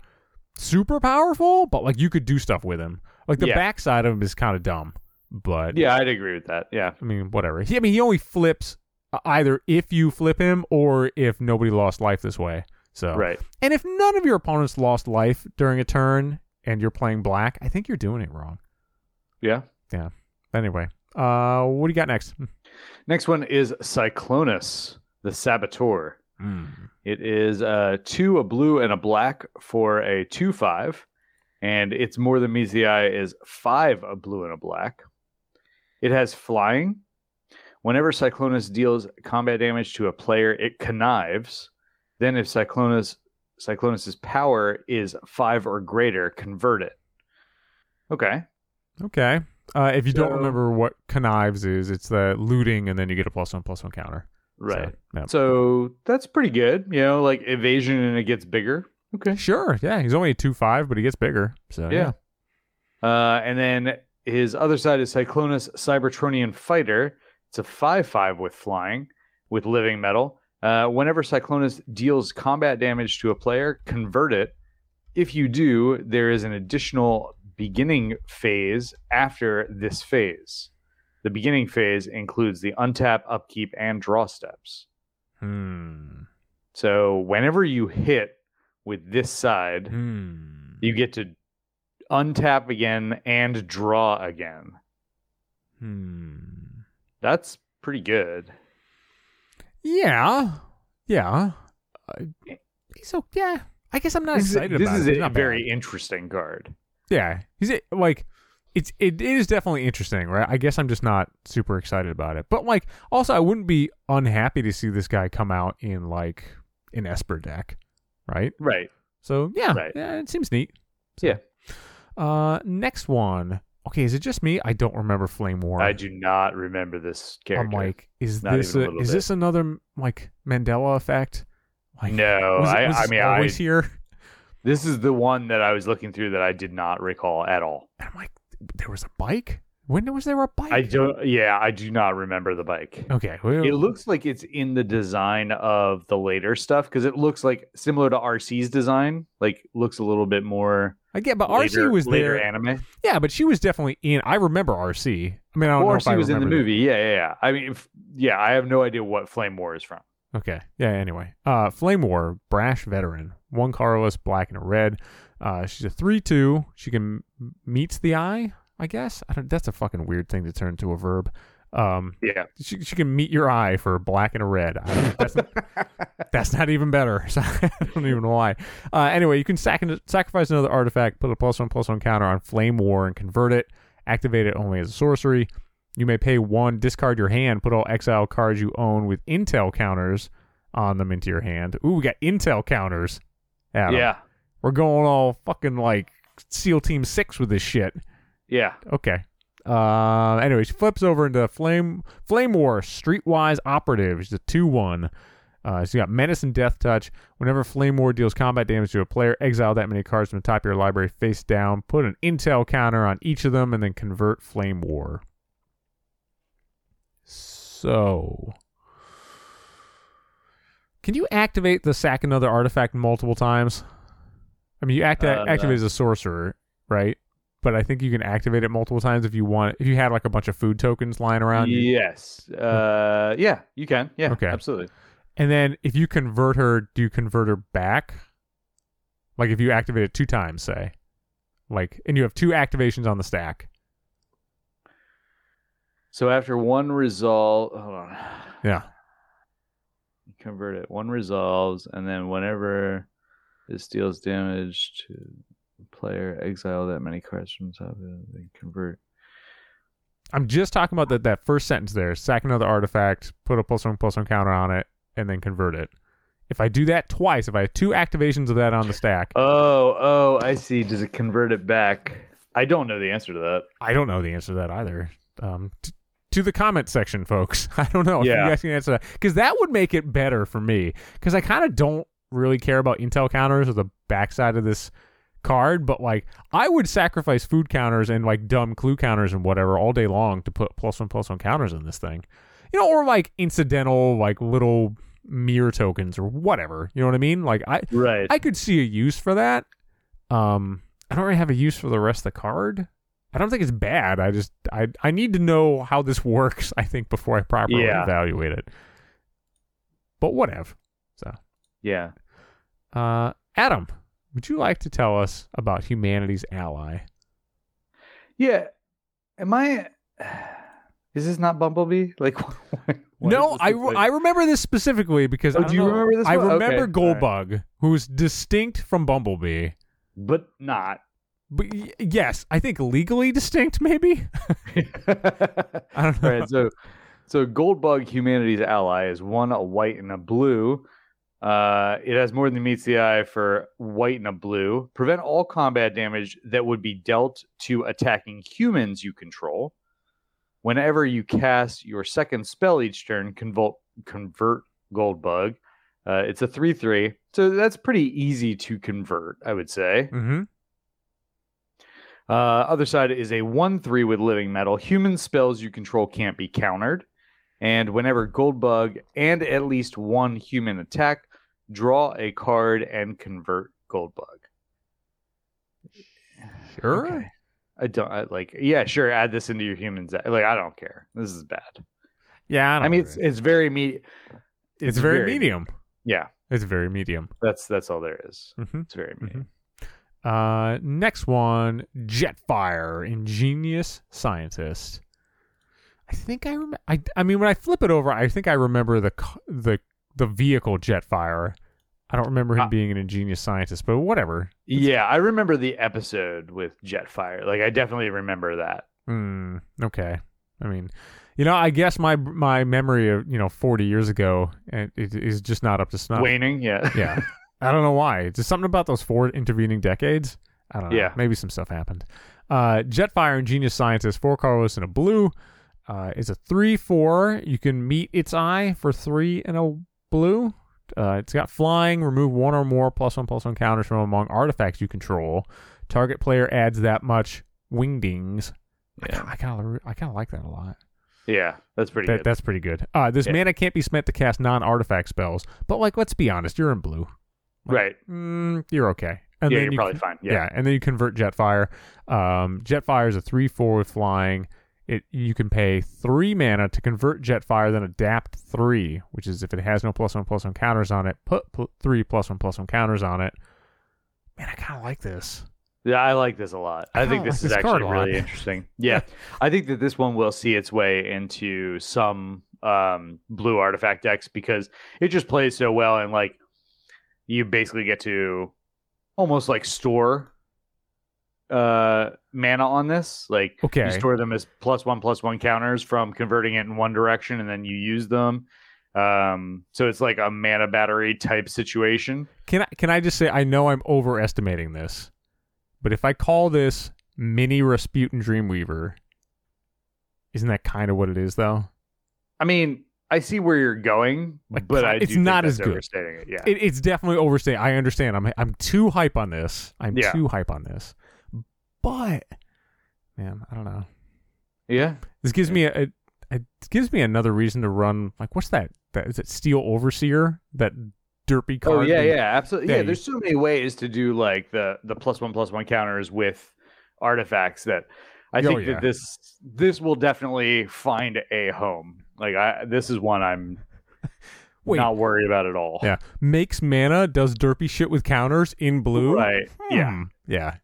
super powerful, but like you could do stuff with him. Like the Yeah. backside of him is kind of dumb, but Yeah, I'd agree with that. Yeah, I mean, whatever. He, I mean, he only flips either if you flip him or if nobody lost life this way. So, right. and if none of your opponents lost life during a turn and you're playing black, I think you're doing it wrong. Yeah. Yeah. Anyway, uh, what do you got next? Next one is Cyclonus, the Saboteur. Hmm. It is uh, two, a blue, and a black for a 2 5. And its more than meets the eye is five, a blue, and a black. It has flying. Whenever Cyclonus deals combat damage to a player, it connives. Then, if Cyclonus Cyclonus's power is five or greater, convert it. Okay. Okay. Uh, if you don't remember what connives is, it's the looting and then you get a plus one plus one counter. Right. So, yeah. So that's pretty good. You know, like evasion and it gets bigger. Okay. Sure. Yeah. He's only a two five, but he gets bigger. So yeah. Yeah. Uh, and then his other side is Cyclonus Cybertronian Fighter. It's a 5 5 with flying, with living metal. Uh, whenever Cyclonus deals combat damage to a player, convert it. If you do, there is an additional beginning phase after this phase. The beginning phase includes the untap, upkeep, and draw steps. Hmm. So whenever you hit with this side, Hmm. you get to untap again and draw again. Hmm. That's pretty good. Yeah. Yeah. Uh, so yeah. I guess I'm not This is, excited this about is it. It's a very bad. interesting card. Yeah. He's it like it's it, it is definitely interesting, right? I guess I'm just not super excited about it. But like also I wouldn't be unhappy to see this guy come out in like an Esper deck, right? Right. So yeah, Right. yeah, it seems neat. So, Yeah. Uh, next one. Okay, is it just me? I don't remember Flame War. I do not remember this character. I'm like, is Not this a a, is bit. this another like Mandela effect? Like, no, was I, was I mean, I, always here. this is the one that I was looking through that I did not recall at all. And I'm like, there was a bike. When was there a bike? I don't. Yeah, I do not remember the bike. Okay, well, It looks like it's in the design of the later stuff because it looks like similar to Arcee's design. Like looks a little bit more. I get, but later, Arcee was later there. anime. Yeah, but she was definitely in. I remember Arcee. I mean, I don't know if I Arcee was in the movie. Yeah, yeah, yeah. I mean, if, yeah, I have no idea what Flame War is from. Okay. Yeah. Anyway, uh, Flame War, brash veteran, one colorless, black and a red. Uh, she's a three-two. She can meets the eye. I guess. I don't. That's a fucking weird thing to turn into a verb. Um, Yeah. she, she can meet your eye for black and a red. I don't, that's, that's not even better. So I don't even know why. Uh, anyway, you can sac- sacrifice another artifact, put a plus one plus one counter on Flame War, and convert it. Activate it only as a sorcery. You may pay one, discard your hand, put all exile cards you own with intel counters on them into your hand. Ooh, we got intel counters. Adam. Yeah. We're going all fucking like SEAL Team 6 with this shit. Yeah. Okay. Uh, anyways, flips over into Flame Flame War Streetwise Operative. She's a two one. Uh, you got Menace and Death Touch. Whenever Flame War deals combat damage to a player, exile that many cards from the top of your library face down. Put an intel counter on each of them, and then convert Flame War. So, can you activate the sack another artifact multiple times? I mean, you act- Uh, activate as a sorcerer, right? But I think you can activate it multiple times if you want. If you had like a bunch of food tokens lying around, you- Yes. Uh, yeah, you can. Yeah. Okay. Absolutely. and then if you convert her, do you convert her back? Like if you activate it two times, say, like, and you have two activations on the stack. So after one resolve, hold on. Yeah. Convert it. One resolves, and then whenever this deals damage to player, exile that many cards from the top of it, then convert. I'm just talking about that that first sentence there. Sack another artifact, put a plus one plus one counter on it, and then convert it. If I do that twice, if I have two activations of that on the stack, Oh, oh, I see. Does it convert it back? I don't know the answer to that. I don't know the answer to that either. Um, t- to the comment section, folks. I don't know if Yeah. you guys can answer that because that would make it better for me because I kind of don't really care about intel counters or the backside of this card, but like I would sacrifice food counters and like dumb clue counters and whatever all day long to put plus one plus one counters in this thing, you know, or like incidental like little mirror tokens or whatever. You know what I mean? Like I Right. I could see a use for that. Um, I don't really have a use for the rest of the card. I don't think it's bad. I just I I need to know how this works. I think before I properly Yeah. evaluate it. But whatever. So Yeah. Uh, Adam, would you like to tell us about humanity's ally? Yeah. Am I Is this not Bumblebee? Like, what no, I, look like? I remember this specifically because Oh, I do don't you know- remember this I remember Okay, all right. Goldbug, who's distinct from Bumblebee. but not. But y- yes, I think legally distinct, maybe. I don't know. right. So, so Goldbug, humanity's ally, is one a white and a blue. Uh, it has more than meets the eye for white and a blue. Prevent all combat damage that would be dealt to attacking humans you control. Whenever you cast your second spell each turn, convert convert Goldbug. Uh, it's a three three, so that's pretty easy to convert, I would say. hmm Uh, other side is a 1 3 with living metal. Human spells you control can't be countered. And whenever Goldbug and at least one human attack, draw a card and convert Goldbug. Sure. Okay. I don't I, like, yeah, sure. Add this into your humans. Like, I don't care. This is bad. Yeah, I, I, mean, it's it's very me. it's, very, medium. Yeah, It's very medium. that's that's all there is. hmm It's very medium. Uh, next one, Jetfire, ingenious scientist. I think I remember. I, I mean, when I flip it over, I think I remember the the the vehicle Jetfire. I don't remember him Ah. being an ingenious scientist, but whatever. Yeah, I remember the episode with Jetfire. Like, I definitely remember that. Hmm. Okay. I mean, you know, I guess my my memory of you know forty years ago uh, it is just not up to snuff. Waning, yeah. Yeah. I don't know why. It's just something about those four intervening decades. I don't know. Yeah. Maybe some stuff happened. Uh, Jetfire Ingenious Scientist, four colorless and a blue. Uh, it's a 3 4. You can meet its eye for three and a blue. Uh, it's got flying, remove one or more plus one plus one counters from among artifacts you control. Target player adds that much wingdings. Yeah. I kind of I kind of like that a lot. Yeah, that's pretty That, good. that's pretty good. Uh, this Yeah. mana can't be spent to cast non artifact spells, but like, let's be honest, you're in blue. right. Mm, you're okay. And yeah, then you're you probably fine. yeah. Yeah. and then you convert Jetfire. Um, Jetfire is a three four with flying. It you can pay three mana to convert Jetfire, then adapt three, which is if it has no plus one plus one counters on it, put pl- three plus one plus one counters on it. Man, I kind of like this. Yeah, I like this a lot. I, I think this like is this actually really interesting. Yeah. I think that this one will see its way into some um, blue artifact decks because it just plays so well and like you basically get to almost like store uh mana on this like Okay. you store them as plus one plus one counters from converting it in one direction and then you use them um so it's like a mana battery type situation Can I can I just say I know I'm overestimating this, but if I call this mini Rasputin Dreamweaver, isn't that kind of what it is though? I mean, I see where you're going, Like, but I it's do think not as good. It, yeah. It, it's definitely overstated. I understand. I'm I'm too hype on this. I'm Yeah. too hype on this. But man, I don't know. yeah, This gives me a, a it gives me another reason to run. Like, what's that? That is it. Steel Overseer. That derpy card. oh yeah, yeah, absolutely. yeah, Yeah, there's so many ways to do like the the plus one plus one counters with artifacts that I Oh, think yeah. that this this will definitely find a home. Like I, this is one I'm Wait. not worried about at all. Yeah. Makes mana. Does derpy shit with counters in blue. Right. Hmm. Yeah. Yeah.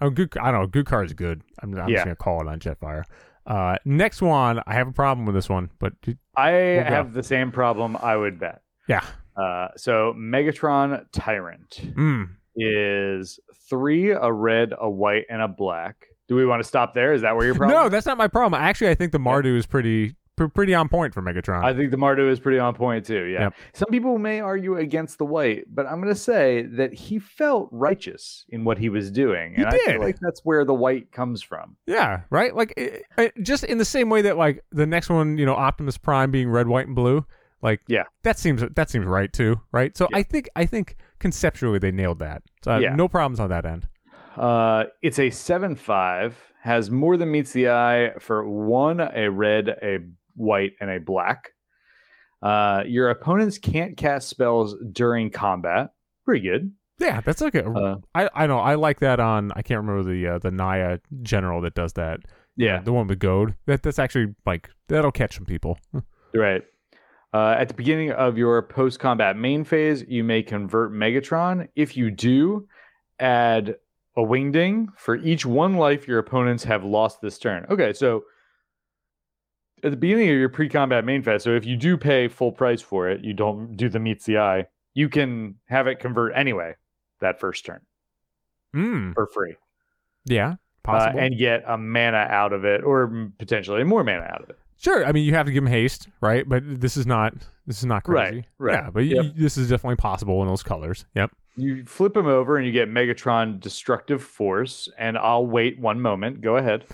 Oh, good. I don't know. Good card's is good. I'm, I'm Yeah. just gonna call it on Jetfire. Uh, next one. I have a problem with this one, but I go. have the same problem. I would bet. yeah. Uh, so Megatron Tyrant Mm. is three, a red, a white, and a black. Do we want to stop there? Is that where your problem? No, that's not my problem. Actually, I think the Mardu is pretty pr- pretty on point for Megatron. I think the Mardu is pretty on point too. Yeah. Yep. Some people may argue against the white, but I'm going to say that he felt righteous in what he was doing, He and I did. feel like that's where the white comes from. yeah, right. Like it, it, just in the same way that like the next one, you know, Optimus Prime being red, white, and blue. Like Yeah. that seems that seems right too, right? So Yeah. I think I think conceptually they nailed that. So I Yeah. no problems on that end. Uh, it's a seven five, has more than meets the eye for one, a red, a white, and a black. Uh, your opponents can't cast spells during combat. Pretty good. Yeah, that's okay. Uh, I I know I like that on I can't remember the uh, the Naya general that does that. yeah, the one with goad. That that's actually like that'll catch some people. Right. Uh, at the beginning of your post combat main phase, you may convert Megatron. If you do, add a wingding for each one life your opponents have lost this turn. Okay, so at the beginning of your pre-combat main phase. So if you do pay full price for it, you don't do the meets the eye. You can have it convert anyway that first turn Mm, for free, yeah, uh, possible. and get a mana out of it, or potentially more mana out of it. Sure. I mean, you have to give him haste, right? But this is not this is not Right, crazy. right. Yeah, but Yep. y this is definitely possible in those colors. Yep. You flip him over and you get Megatron Destructive Force, and I'll wait one moment. Go ahead.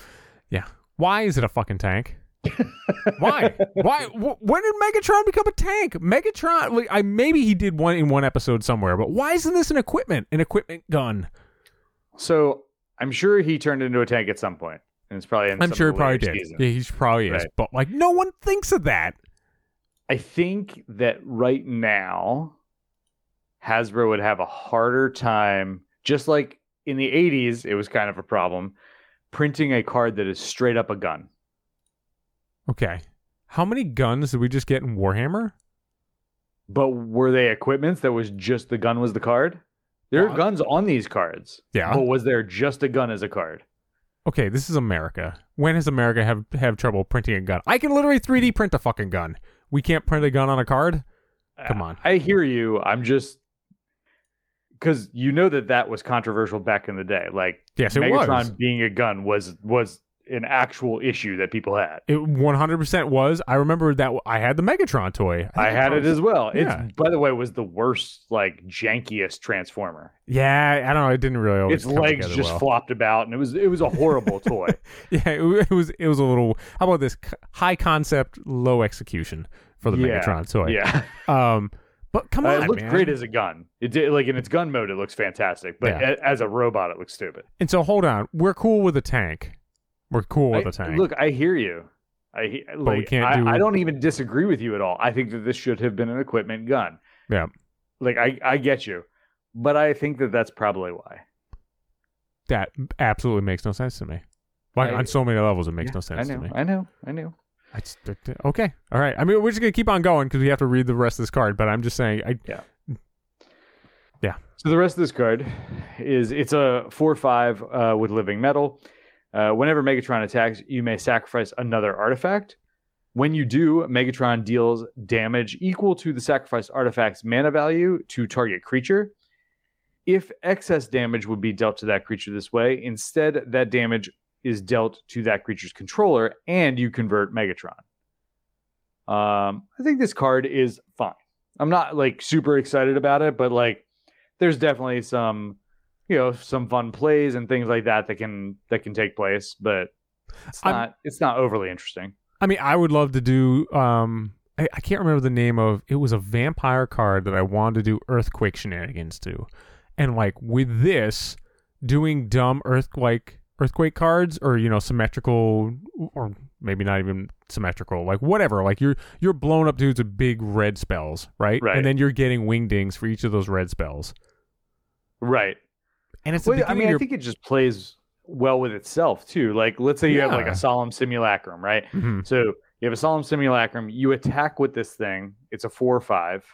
Yeah. Why is it a fucking tank? Why? Why? Wh- when did Megatron become a tank? Megatron, like, I maybe he did one in one episode somewhere, but why isn't this an equipment, an equipment gun? So I'm sure he turned into a tank at some point, and it's probably. In I'm sure he probably did. Yeah, he probably is, but like no one thinks of that. I think that right now, Hasbro would have a harder time, just like in the 80s, it was kind of a problem, printing a card that is straight up a gun. Okay, how many guns did we just get in Warhammer? But were they equipments that was just the gun was the card? There are Well, guns on these cards. Yeah. But was there just a gun as a card? Okay, this is America. When has America have have trouble printing a gun? I can literally 3D print a fucking gun. We can't print a gun on a card. Come on. I hear you. I'm just because you know that that was controversial back in the day. Like Yes, it Megatron was. being a gun was was an actual issue that people had. It 100% was. I remember that I had the Megatron toy. I had it as well. It's by the way was the worst, like jankiest transformer. Yeah, I don't know. It didn't really. Its legs just well. flopped about, and it was it was a horrible toy. Yeah, it, it was. It was a little. How about this? High concept, low execution for the Yeah, Megatron toy. Yeah, Um, but come Uh, on, it looked man. great as a gun. It did like in its gun mode, it looks fantastic, but Yeah. a- as a robot, it looks stupid. and so hold on. We're cool with a tank. We're cool with a tank. Look, I hear you. I like, we can't I, do- I don't even disagree with you at all. I think that this should have been an equipment gun. Yeah. Like I I get you, but I think that that's probably why. that absolutely makes no sense to me. Like I- on so many levels, it makes Yeah, no sense I to know. me. I know. I know. I just, okay, all right. I mean, we're just gonna keep on going because we have to read the rest of this card. But I'm just saying, I yeah. Yeah. So the rest of this card is it's a four five uh, with living metal. Uh, whenever Megatron attacks, you may sacrifice another artifact. When you do, Megatron deals damage equal to the sacrificed artifact's mana value to target creature. If excess damage would be dealt to that creature this way, instead that damage is dealt to that creature's controller, and you convert Megatron. Um, I think this card is fine. I'm not like super excited about it, but like there's definitely some you know some fun plays and things like that that can that can take place but it's I'm- not it's not overly interesting I mean, I would love to do. Um, I, I can't remember the name of. It was a vampire card that I wanted to do earthquake shenanigans to, and like with this, doing dumb earthquake earthquake cards or you know symmetrical or maybe not even symmetrical, like whatever. Like you're you're blowing up dudes with big red spells, right? Right. And then you're getting wingdings for each of those red spells. right And it's well, i mean i think it just plays well with itself too like let's say you have like a solemn simulacrum right Mhm. so you have a solemn simulacrum you attack with this thing it's a four or five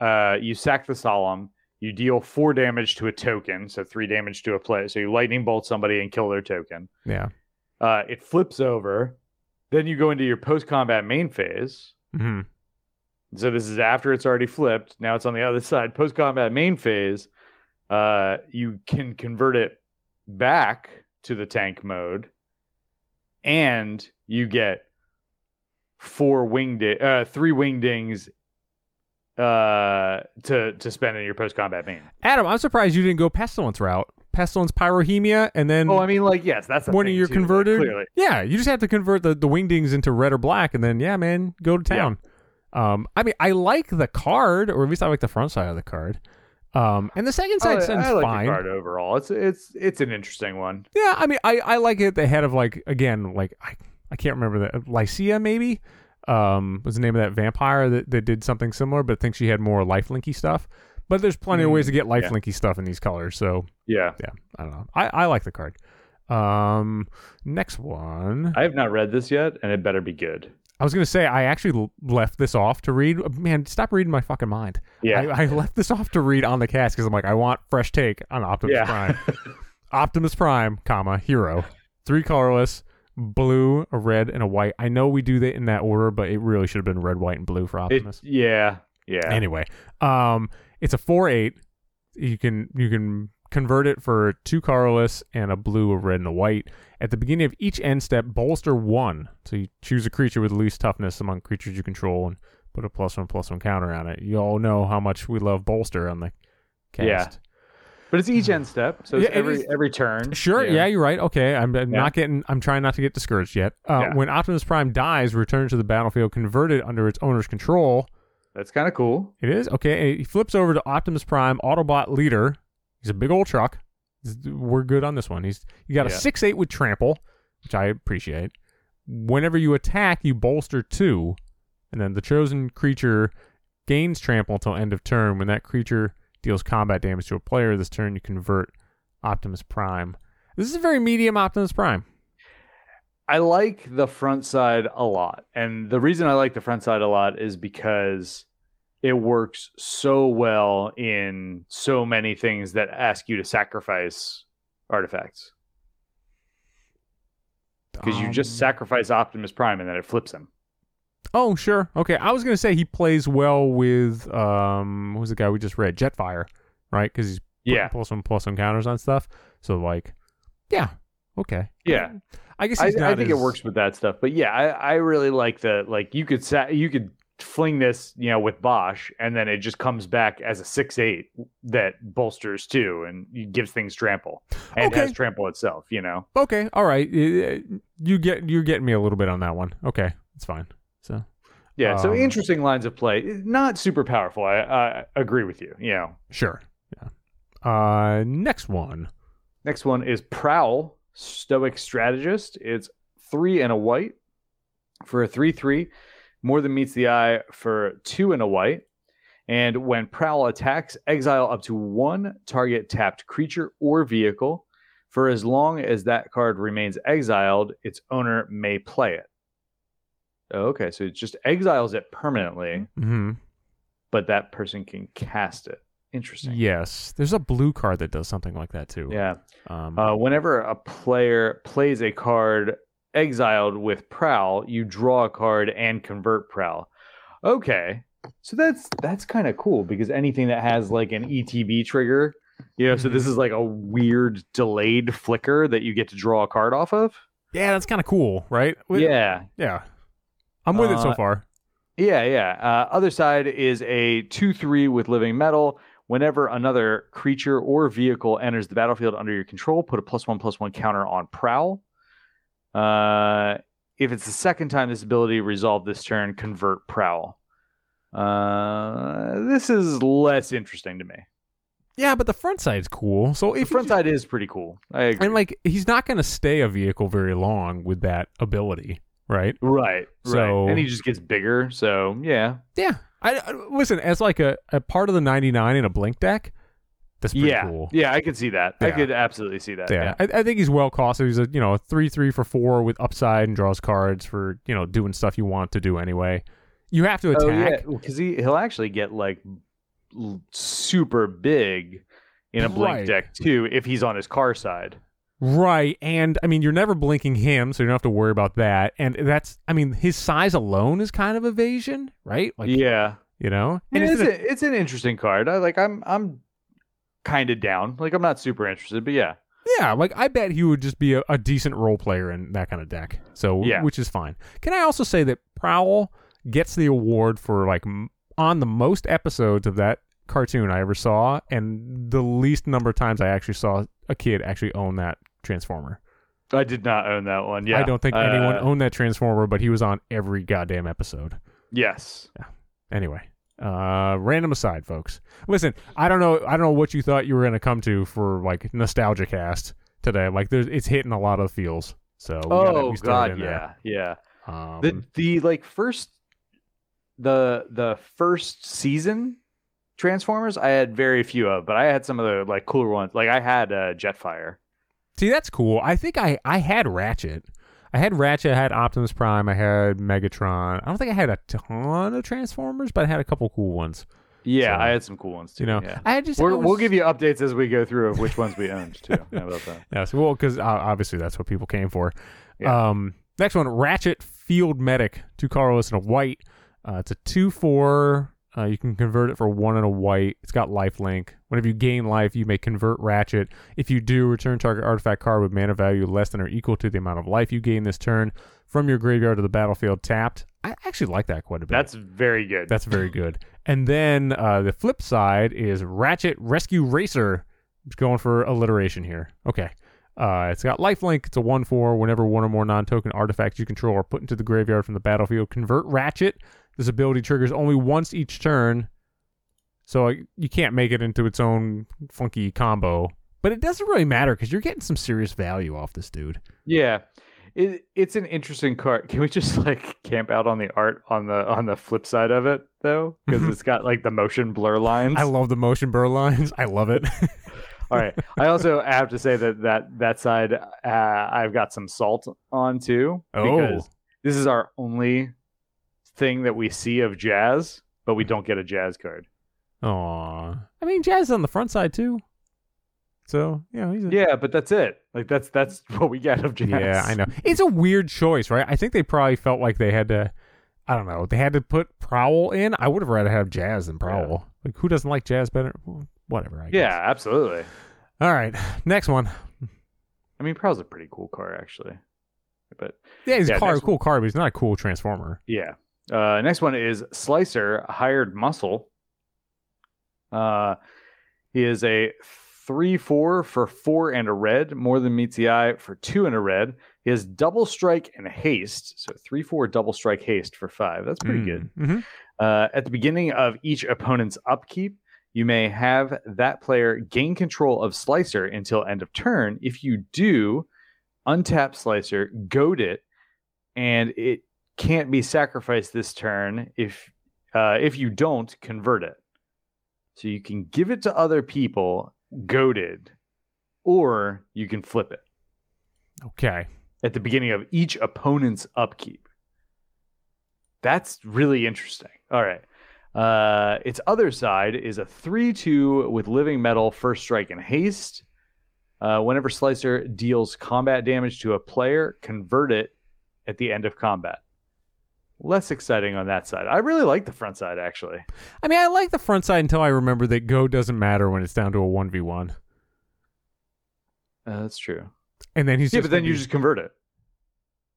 uh you sack the solemn you deal four damage to a token so three damage to a play so you lightning bolt somebody and kill their token yeah. uh it flips over then you go into your post combat main phase hmm So this is after it's already flipped. Now it's on the other side. Post combat main phase, uh, you can convert it back to the tank mode, and you get four winged, uh, three wingdings, uh, to to spend in your post combat main. Adam, I'm surprised you didn't go pestilence route. Pestilence pyrohemia, and then Oh, I mean, like yes, that's when thing, you're too, like, converted, clearly. yeah, you just have to convert the, the wingdings into red or black, and then yeah, man, go to Yeah. town. Um, I mean, I like the card, or at least I like the front side of the card. Um, and the second I, side sounds I like fine. the card overall. It's it's it's an interesting one. Yeah, I mean, I, I like it. The head of like again, like I, I can't remember the Lycia maybe. Um, was the name of that vampire that, that did something similar, but I think she had more lifelinky stuff. But there's plenty of ways to get Mm, yeah. stuff in these colors, so Yeah, yeah, I don't know. I, I like the card. Um, next one. I have not read this yet, and it better be good. I was gonna say I actually left this off to read. Man, stop reading my fucking mind. Yeah, I, I left this off to read on the cast because I'm like, I want fresh take on Optimus Yeah. Prime. Optimus Prime, comma hero, three colorless, blue, a red, and a white. I know we do that in that order, but it really should have been red, white, and blue for It, Optimus. yeah, yeah. Anyway, um, it's a four eight. You can you can convert it for two colorless and a blue, a red, and a white. At the beginning of each end step, bolster one. So you choose a creature with least toughness among creatures you control and put a plus one plus one counter on it. You all know how much we love bolster on the cast. Yeah. But it's each end step, so it's Yeah, every is- every turn. Sure, yeah. you're right. Okay, I'm, I'm Yeah. not getting. I'm trying not to get discouraged yet. Uh, Yeah. When Optimus Prime dies, returns to the battlefield, converted under its owner's control. That's kind of cool. It is okay. He flips over to Optimus Prime, Autobot leader. He's a big old truck. We're good on this one. He's you got a Yeah. six eight with trample, which I appreciate. Whenever you attack, you bolster two, and then the chosen creature gains trample until end of turn. When that creature deals combat damage to a player this turn, you convert Optimus Prime. This is a very medium Optimus Prime. I like the front side a lot. And the reason I like the front side a lot is because it works so well in so many things that ask you to sacrifice artifacts. Because you just Um, sacrifice Optimus Prime and then it flips him. Oh, sure. Okay. I was going to say he plays well with, um, who's the guy we just read? Jetfire, right? Because he's Yeah. plus one, plus one counters on stuff. So, like, yeah. Okay. Yeah. I guess I, I think it works with that stuff. But yeah, I, I really like the like you could sa- you could fling this, you know, with Bosch, and then it just comes back as a six eight that bolsters too and gives things trample and Okay. has trample itself. You know. Okay. All right. You get, you're getting me a little bit on that one. Okay. It's fine. So, Yeah, so Um, interesting lines of play. Not super powerful. I, I agree with you. You know, sure. Yeah. Uh, next one. next one is Prowl, Stoic Strategist. It's three and a white for a three-three, more than meets the eye for two and a white. And when Prowl attacks, exile up to one target tapped creature or vehicle. For as long as that card remains exiled, its owner may play it. Okay, so it just exiles it permanently. hmm but that person can cast it. Interesting. Yes. There's a blue card that does something like that too. Yeah. Um, Uh, whenever a player plays a card exiled with Prowl, you draw a card and convert Prowl. Okay. So that's that's kind of cool because anything that has like an ETB trigger, you know, so this is like a weird delayed flicker that you get to draw a card off of. yeah, that's kind of cool, right? With- Yeah. Yeah. I'm with it so Uh, far. Yeah, yeah. Uh, other side is a 2 3 with living metal. Whenever another creature or vehicle enters the battlefield under your control, put a plus one plus one counter on Prowl. Uh, if it's the second time this ability resolved this turn, convert Prowl. Uh, this is less interesting to me. Yeah, but the front side's cool. So The if you front side is pretty cool. I agree. and like he's not going to stay a vehicle very long with that ability, right? right, So- right. And he just gets bigger. So, yeah. Yeah. I, I listen as like a, a part of the 99 in a blink deck. That's pretty yeah. cool. Yeah, I could see that. I could absolutely see that. Yeah, I, I think he's well costed. He's a you know a three three for four with upside and draws cards for you know doing stuff you want to do anyway. You have to attack. Oh yeah, because he he'll actually get like super big in a blink Right. deck too if he's on his car side. Right. And I mean, you're never blinking him, so you don't have to worry about that. And that's, I mean, his size alone is kind of evasion, right? Like, yeah, you know? and it's, it's a, it's an interesting card. I like. I'm I'm kind of down. Like I'm not super interested, but yeah, yeah, like I bet he would just be a, a decent role player in that kind of deck. So, Yeah. which is fine. Can I also say that Prowl gets the award for like m- on the most episodes of that cartoon I ever saw, and the least number of times I actually saw a kid actually own that Transformer. I did not own that one. Yeah, I don't think anyone Uh, owned that Transformer, but he was on every goddamn episode. Yes. Yeah. Anyway, uh, random aside, folks. Listen, I don't know, I don't know what you thought you were gonna come to for like nostalgia cast today. Like, there's it's hitting a lot of feels. So Oh god, yeah, yeah. Um, The the like first the the first season Transformers I had very few of, but I had some of the like cooler ones. Like I had uh, Jetfire. see, that's cool. I think I I had Ratchet. I had Ratchet. I had Optimus Prime. I had Megatron. I don't think I had a ton of Transformers, but I had a couple cool ones. Yeah, So, I had some cool ones too. You know, yeah. I just We're, I we'll give you updates as we go through of which ones we owned too. How about that? Yes, well, because uh, obviously that's what people came for. Yeah. Um, next one, Ratchet Field Medic, two colorless and a white. Uh, it's a two four. Uh, you can convert it for one and a white. It's got life link. Whenever you gain life, you may convert Ratchet. If you do, return target artifact card with mana value less than or equal to the amount of life you gain this turn from your graveyard to the battlefield tapped. I actually like that quite a bit. That's very good. That's very good. And then uh, the flip side is Ratchet Rescue Racer. It's going for alliteration here. Okay. Uh, it's got lifelink. It's a 1 4. Whenever one or more non token artifacts you control are put into the graveyard from the battlefield, convert Ratchet. This ability triggers only once each turn. So uh, you can't make it into its own funky combo. But it doesn't really matter because you're getting some serious value off this dude. yeah. It, it's an interesting card. Can we just like camp out on the art on the on the flip side of it though? Because Mhm. it's got like the motion blur lines. I love the motion blur lines. I love it. All right. I also have to say that that that side uh, I've got some salt on too. Oh. Because this is our only thing that we see of Jazz, but we don't get a Jazz card. Aw. I mean, Jazz is on the front side too. So, he's a, Yeah, but that's it. Like that's that's what we get of Jazz. Yeah, I know. It's a weird choice, right? I think they probably felt like they had to. I don't know. They had to put Prowl in. I would have rather have Jazz than Prowl. Like, who doesn't like Jazz better? Whatever. I guess. Yeah, absolutely. All right. Next one. I mean, Prowl's a pretty cool car, actually. But Yeah, he's Yeah, a car, cool car, but he's not a cool transformer. yeah. Uh, next one is Slicer Hired Muscle. Uh, he is a three four for four and a red, more than meets the eye for two and a red. He has double strike and haste, so three four double strike haste for five. That's pretty good. Mm-hmm. Uh, at the beginning of each opponent's upkeep, you may have that player gain control of Slicer until end of turn. If you do, untap Slicer, goad it, and it can't be sacrificed this turn. If uh, if you don't, convert it. So you can give it to other people, goaded, or you can flip it Okay. at the beginning of each opponent's upkeep. That's really interesting. All right. Uh, its other side is a 3 2 with living metal, first strike, and haste. Uh, whenever Slicer deals combat damage to a player, convert it at the end of combat. Less exciting on that side. I really like the front side, actually. I mean, I like the front side until I remember that Goad doesn't matter when it's down to a 1v1. Uh, that's true. And then he's Yeah, just but then you just convert it.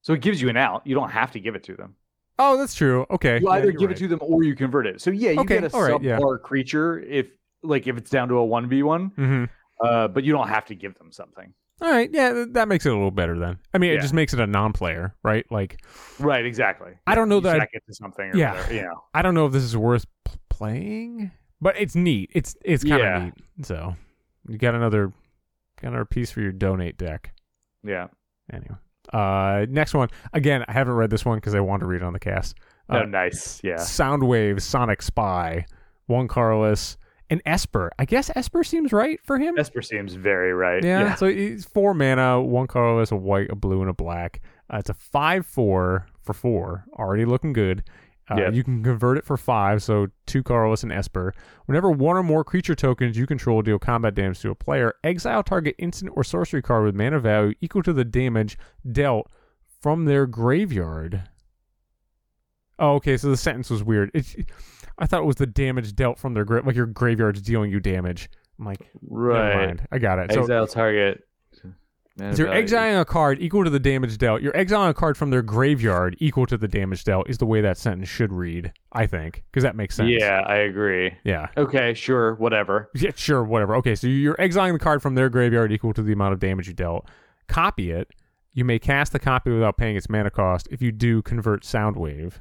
So it gives you an out. You don't have to give it to them. Oh, that's true. Okay. You Yeah, either give right. it to them or you convert it. So yeah, you Okay, get a all right, subpar yeah. creature if like if it's down to a one v one, Mhm. uh, but you don't have to give them something. All right. Yeah, that makes it a little better then. I mean, it just makes it a non-player, right? Like, Right, exactly. I don't know You that I- stack to something. Or Yeah. whatever, you know. I don't know if this is worth p- playing, but it's neat. It's it's kind of Yeah. neat. So you got another got another piece for your donate deck. Yeah. Anyway, uh, next one. Again, I haven't read this one because I want to read it on the cast. Oh, Uh, nice. Yeah. Soundwave, Sonic Spy, one colorless, and Esper. I guess Esper seems right for him. Esper seems very right. Yeah, so it's four mana, one colorless, a white, a blue, and a black. Uh, it's a five four for four, already looking good. Uh, Yeah. You can convert it for five, so two colorless and Esper. Whenever one or more creature tokens you control deal combat damage to a player, exile target instant or sorcery card with mana value equal to the damage dealt from their graveyard. Oh, okay. So the sentence was weird. It's, I thought it was the damage dealt from their gra- like your graveyard's dealing you damage. I'm like, Right. I got it. So Exile target. Man, so you're exiling a card equal to the damage dealt. You're exiling a card from their graveyard equal to the damage dealt is the way that sentence should read, I think, because that makes sense. Yeah, I agree. Yeah. Okay, sure, whatever. Yeah, sure, whatever. Okay, so you're exiling the card from their graveyard equal to the amount of damage you dealt. Copy it. You may cast the copy without paying its mana cost. If you do, convert Soundwave.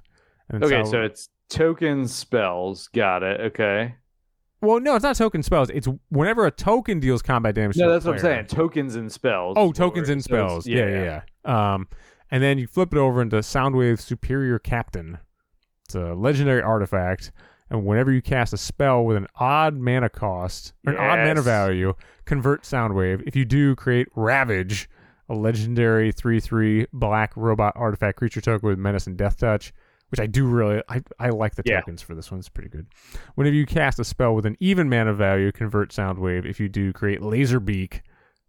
And Okay, Sound- so it's token spells. Got it. Okay. Well, no, it's not token spells. It's whenever a token deals combat damage. to No, that's what I'm player. saying. Tokens and spells. Oh, tokens and so it's- spells. yeah, yeah, yeah. Um, and then you flip it over into Soundwave Superior Captain. It's a legendary artifact, and whenever you cast a spell with an odd mana cost or an odd mana value, convert Soundwave. If you do, create Ravage, a legendary three-three black robot artifact creature token with menace and death touch. Which I do really I, I like the Yeah. tokens for this one. It's pretty good. Whenever you cast a spell with an even mana value, convert Soundwave. If you do, create Laser Beak,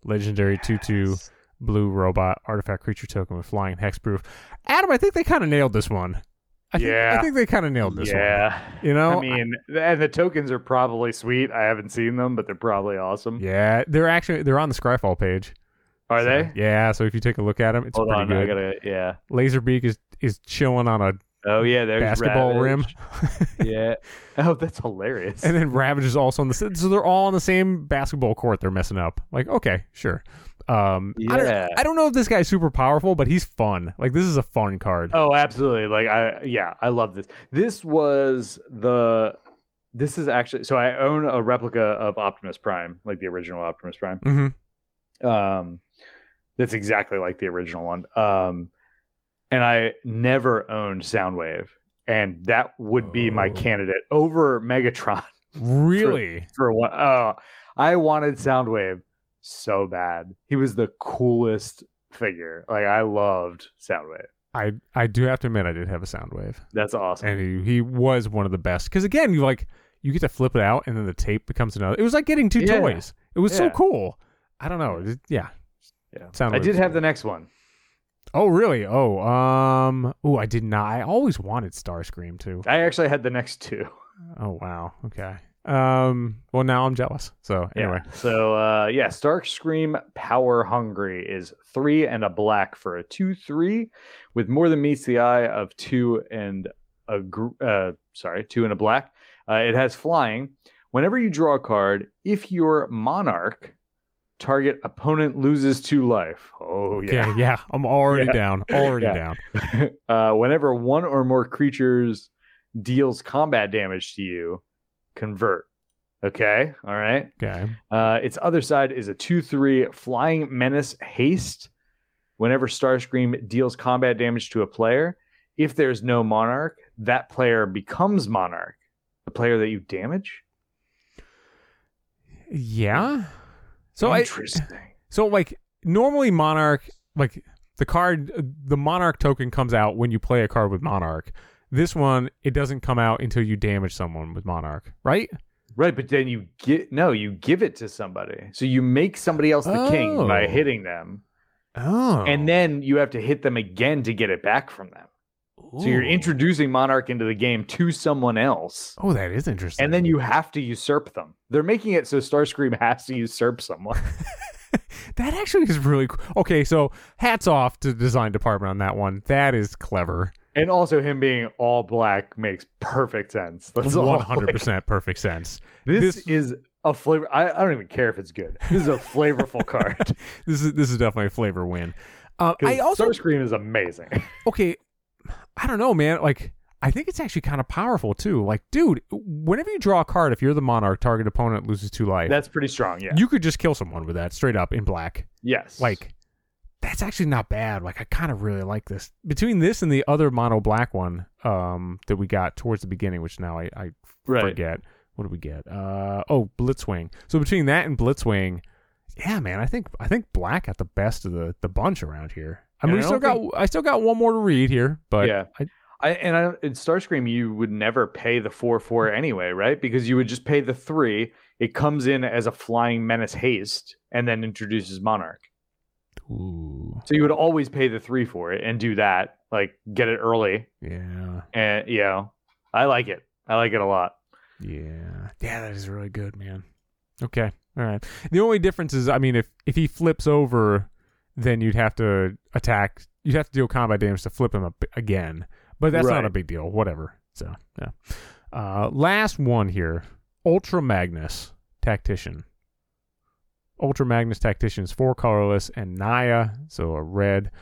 legendary two two blue robot artifact creature token with flying hexproof. Adam, I think they kind of nailed this one. I think, I think they kind of nailed this one. yeah. You know, I mean, and the tokens are probably sweet. I haven't seen them, but they're probably awesome. yeah, they're actually they're on the Scryfall page. Are So, they? Yeah, so if you take a look at them, it's Hold pretty on, good. I gotta. Yeah. Laserbeak is is chilling on a Oh yeah, there's a basketball rim, yeah. Oh, that's hilarious. and then Ravage is also on the so they're all on the same basketball court. They're messing up. Like, okay, sure. Um, I don't, Yeah. I don't know if this guy's super powerful, but he's fun. Like, this is a fun card. Oh, absolutely. Like I yeah, I love this. This was the this is actually so I own a replica of Optimus Prime, like the original Optimus Prime. Mm-hmm. Um that's exactly like the original one. Um and I never owned Soundwave and that would be my Oh. candidate over Megatron Really? for what oh I wanted Soundwave so bad. He was the coolest figure. Like I loved Soundwave. I I do have to admit I did have a Soundwave, That's awesome. and he, he was one of the best. Because again, you like you get to flip it out, and then the tape becomes another. It was like getting two Yeah. toys. It was so cool. I don't know. It- yeah. Yeah. Soundwave I did have cool. the next one. Oh really? Oh um. Oh, I did not. I always wanted Starscream too. I actually had the next two. Oh wow. Okay. Um. Well, now I'm jealous. So anyway. Yeah. So uh yeah, Starscream Power Hungry is three and a black for a two three with more than meets the eye of two and a gr- uh sorry, two and a black. Uh, it has flying. Whenever you draw a card, if your monarch target opponent loses two life. Oh Okay. yeah. Yeah. I'm already Yeah. down. Already Yeah. down. uh, whenever one or more creatures deals combat damage to you, convert. Okay. All right. Okay. Uh, its other side is a 2 3 Flying Menace Haste. Whenever Starscream deals combat damage to a player, if there's no Monarch, that player becomes Monarch. The player that you damage? Yeah. So I. Interesting. So like normally Monarch, like the card, the Monarch token comes out when you play a card with Monarch. This one, it doesn't come out until you damage someone with Monarch, right? right. But then you get, no, you give it to somebody. So you make somebody else the king by Oh. hitting them. Oh. And then you have to hit them again to get it back from them. So you're introducing Monarch into the game to someone else. Oh, that is interesting. And then you have to usurp them. They're making it so Starscream has to usurp someone. that actually is really cool. Okay, so hats off to the design department on that one. That is clever. and also him being all black makes perfect sense. That's. One hundred percent perfect sense. This, This- is a flavor. I, I don't even care if it's good. This is a flavorful card. This is this is definitely a flavor win. Uh, 'Cause I also Starscream is amazing. okay, I don't know, man. Like, I think it's actually kind of powerful too. Like, dude, whenever you draw a card, if you're the monarch, target opponent loses two life. That's pretty strong. Yeah. You could just kill someone with that straight up in black. yes. Like, that's actually not bad. Like, I kind of really like this. Between this and the other mono black one um, that we got towards the beginning, which now I, I right. forget. What did we get? Uh, oh, Blitzwing. So between that and Blitzwing, yeah, man, I think I think Black got the best of the the bunch around here. I And mean, we I still got I still got one more to read here, but Yeah. I, I and I, in Starscream, you would never pay the four four anyway, right? Because you would just pay the three. It comes in as a flying menace haste, and then introduces Monarch. ooh, So you would always pay the three for it and do that, like get it early. yeah, And you know, I like it. I like it a lot. yeah, yeah. That is really good, man. Okay, all right. The only difference is, I mean, if if he flips over, then you'd have to attack. You'd have to deal combat damage to flip him up again. But that's not a big deal. Whatever. So yeah. Uh, last one here. Ultra Magnus Tactician. Ultra Magnus Tactician is four colorless and Naya, so a red,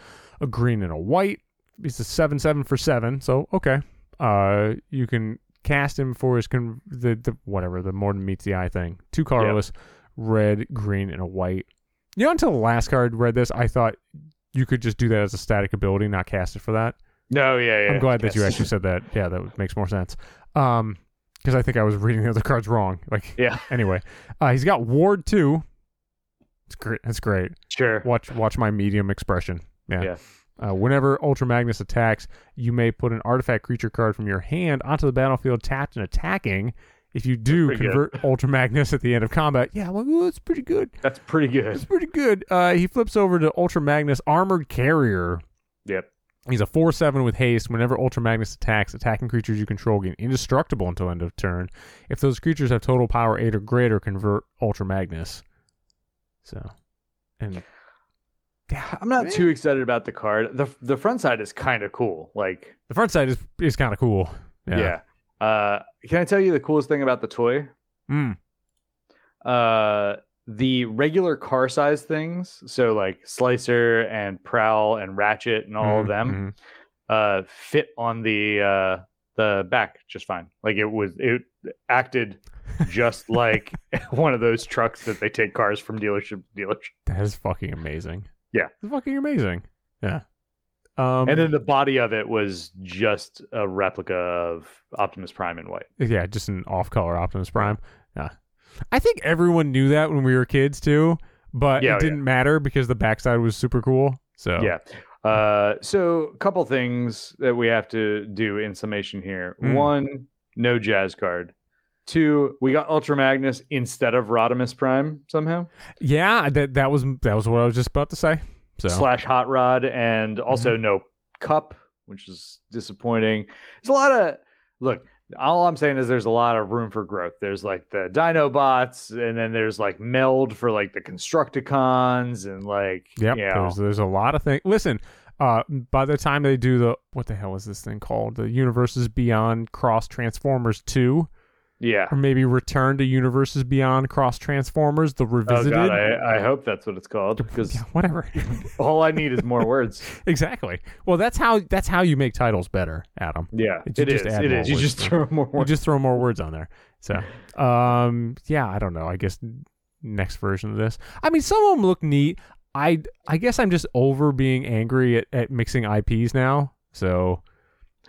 a green, and a white. It's a seven seven for seven. So okay. Uh, you can cast him for his con- the, the whatever the more than meets the eye thing. Two colorless, red, green, and a white. You know, until the last card read this, I thought you could just do that as a static ability, not cast it for that. No, yeah, yeah. I'm glad that you actually said that. Yeah, that makes more sense. Um, because I think I was reading the other cards wrong. Like, Yeah, anyway, uh, he's got Ward two. It's great. That's great. sure. Watch, watch my medium expression. Yeah. Yeah. Uh, whenever Ultra Magnus attacks, you may put an artifact creature card from your hand onto the battlefield tapped and attacking. If you do pretty good. convert Ultra Magnus at the end of combat, yeah, well, ooh, that's pretty good. That's pretty That's good. pretty good. Uh, he flips over to Ultra Magnus Armored Carrier. Yep. He's a 4 7 with haste. Whenever Ultra Magnus attacks, attacking creatures you control gain indestructible until end of turn. If those creatures have total power 8 or greater, convert Ultra Magnus. So, and Yeah, I'm not too excited about the card. the The front side is kind of cool. Like, the front side is, is kind of cool. yeah. Uh, can I tell you the coolest thing about the toy? Mm. Uh, the regular car size things, so like Slicer and Prowl and Ratchet and all of Mhm, them, mhm. uh, fit on the uh the back just fine. Like it was, it acted just like one of those trucks that they take cars from dealership to dealership. That is fucking amazing. Yeah. It's fucking amazing. Yeah. Um, And then the body of it was just a replica of Optimus Prime in white. Yeah, just an off-color Optimus Prime. Yeah, I think everyone knew that when we were kids too, but Yeah, it didn't matter because the backside was super cool. So Yeah. Uh, so a couple things that we have to do in summation here. Mm. One, no jazz card. Two, we got Ultra Magnus instead of Rodimus Prime somehow. yeah, that that was that was what I was just about to say. So Slash Hot Rod, and also Mm-hmm. no Kup, which is disappointing. There's a lot of look. All I'm saying is there's a lot of room for growth. There's like the Dinobots, and then there's like Meld for like the Constructicons, and like yeah, you know, there's there's a lot of things. Listen, uh, by the time they do the what the hell is this thing called? The Universes Beyond Cross Transformers two, yeah. or maybe Return to Universes Beyond Cross Transformers, the revisited. Oh god, I, I hope that's what it's called because yeah, whatever. all I need is more words. exactly. Well, that's how that's how you make titles better, Adam. Yeah, You it just is. It is. You just throw more You words. just throw more words on there. So, um, yeah, I don't know. I guess next version of this. I mean, some of them look neat. I I guess I'm just over being angry at, at mixing IPs now. So,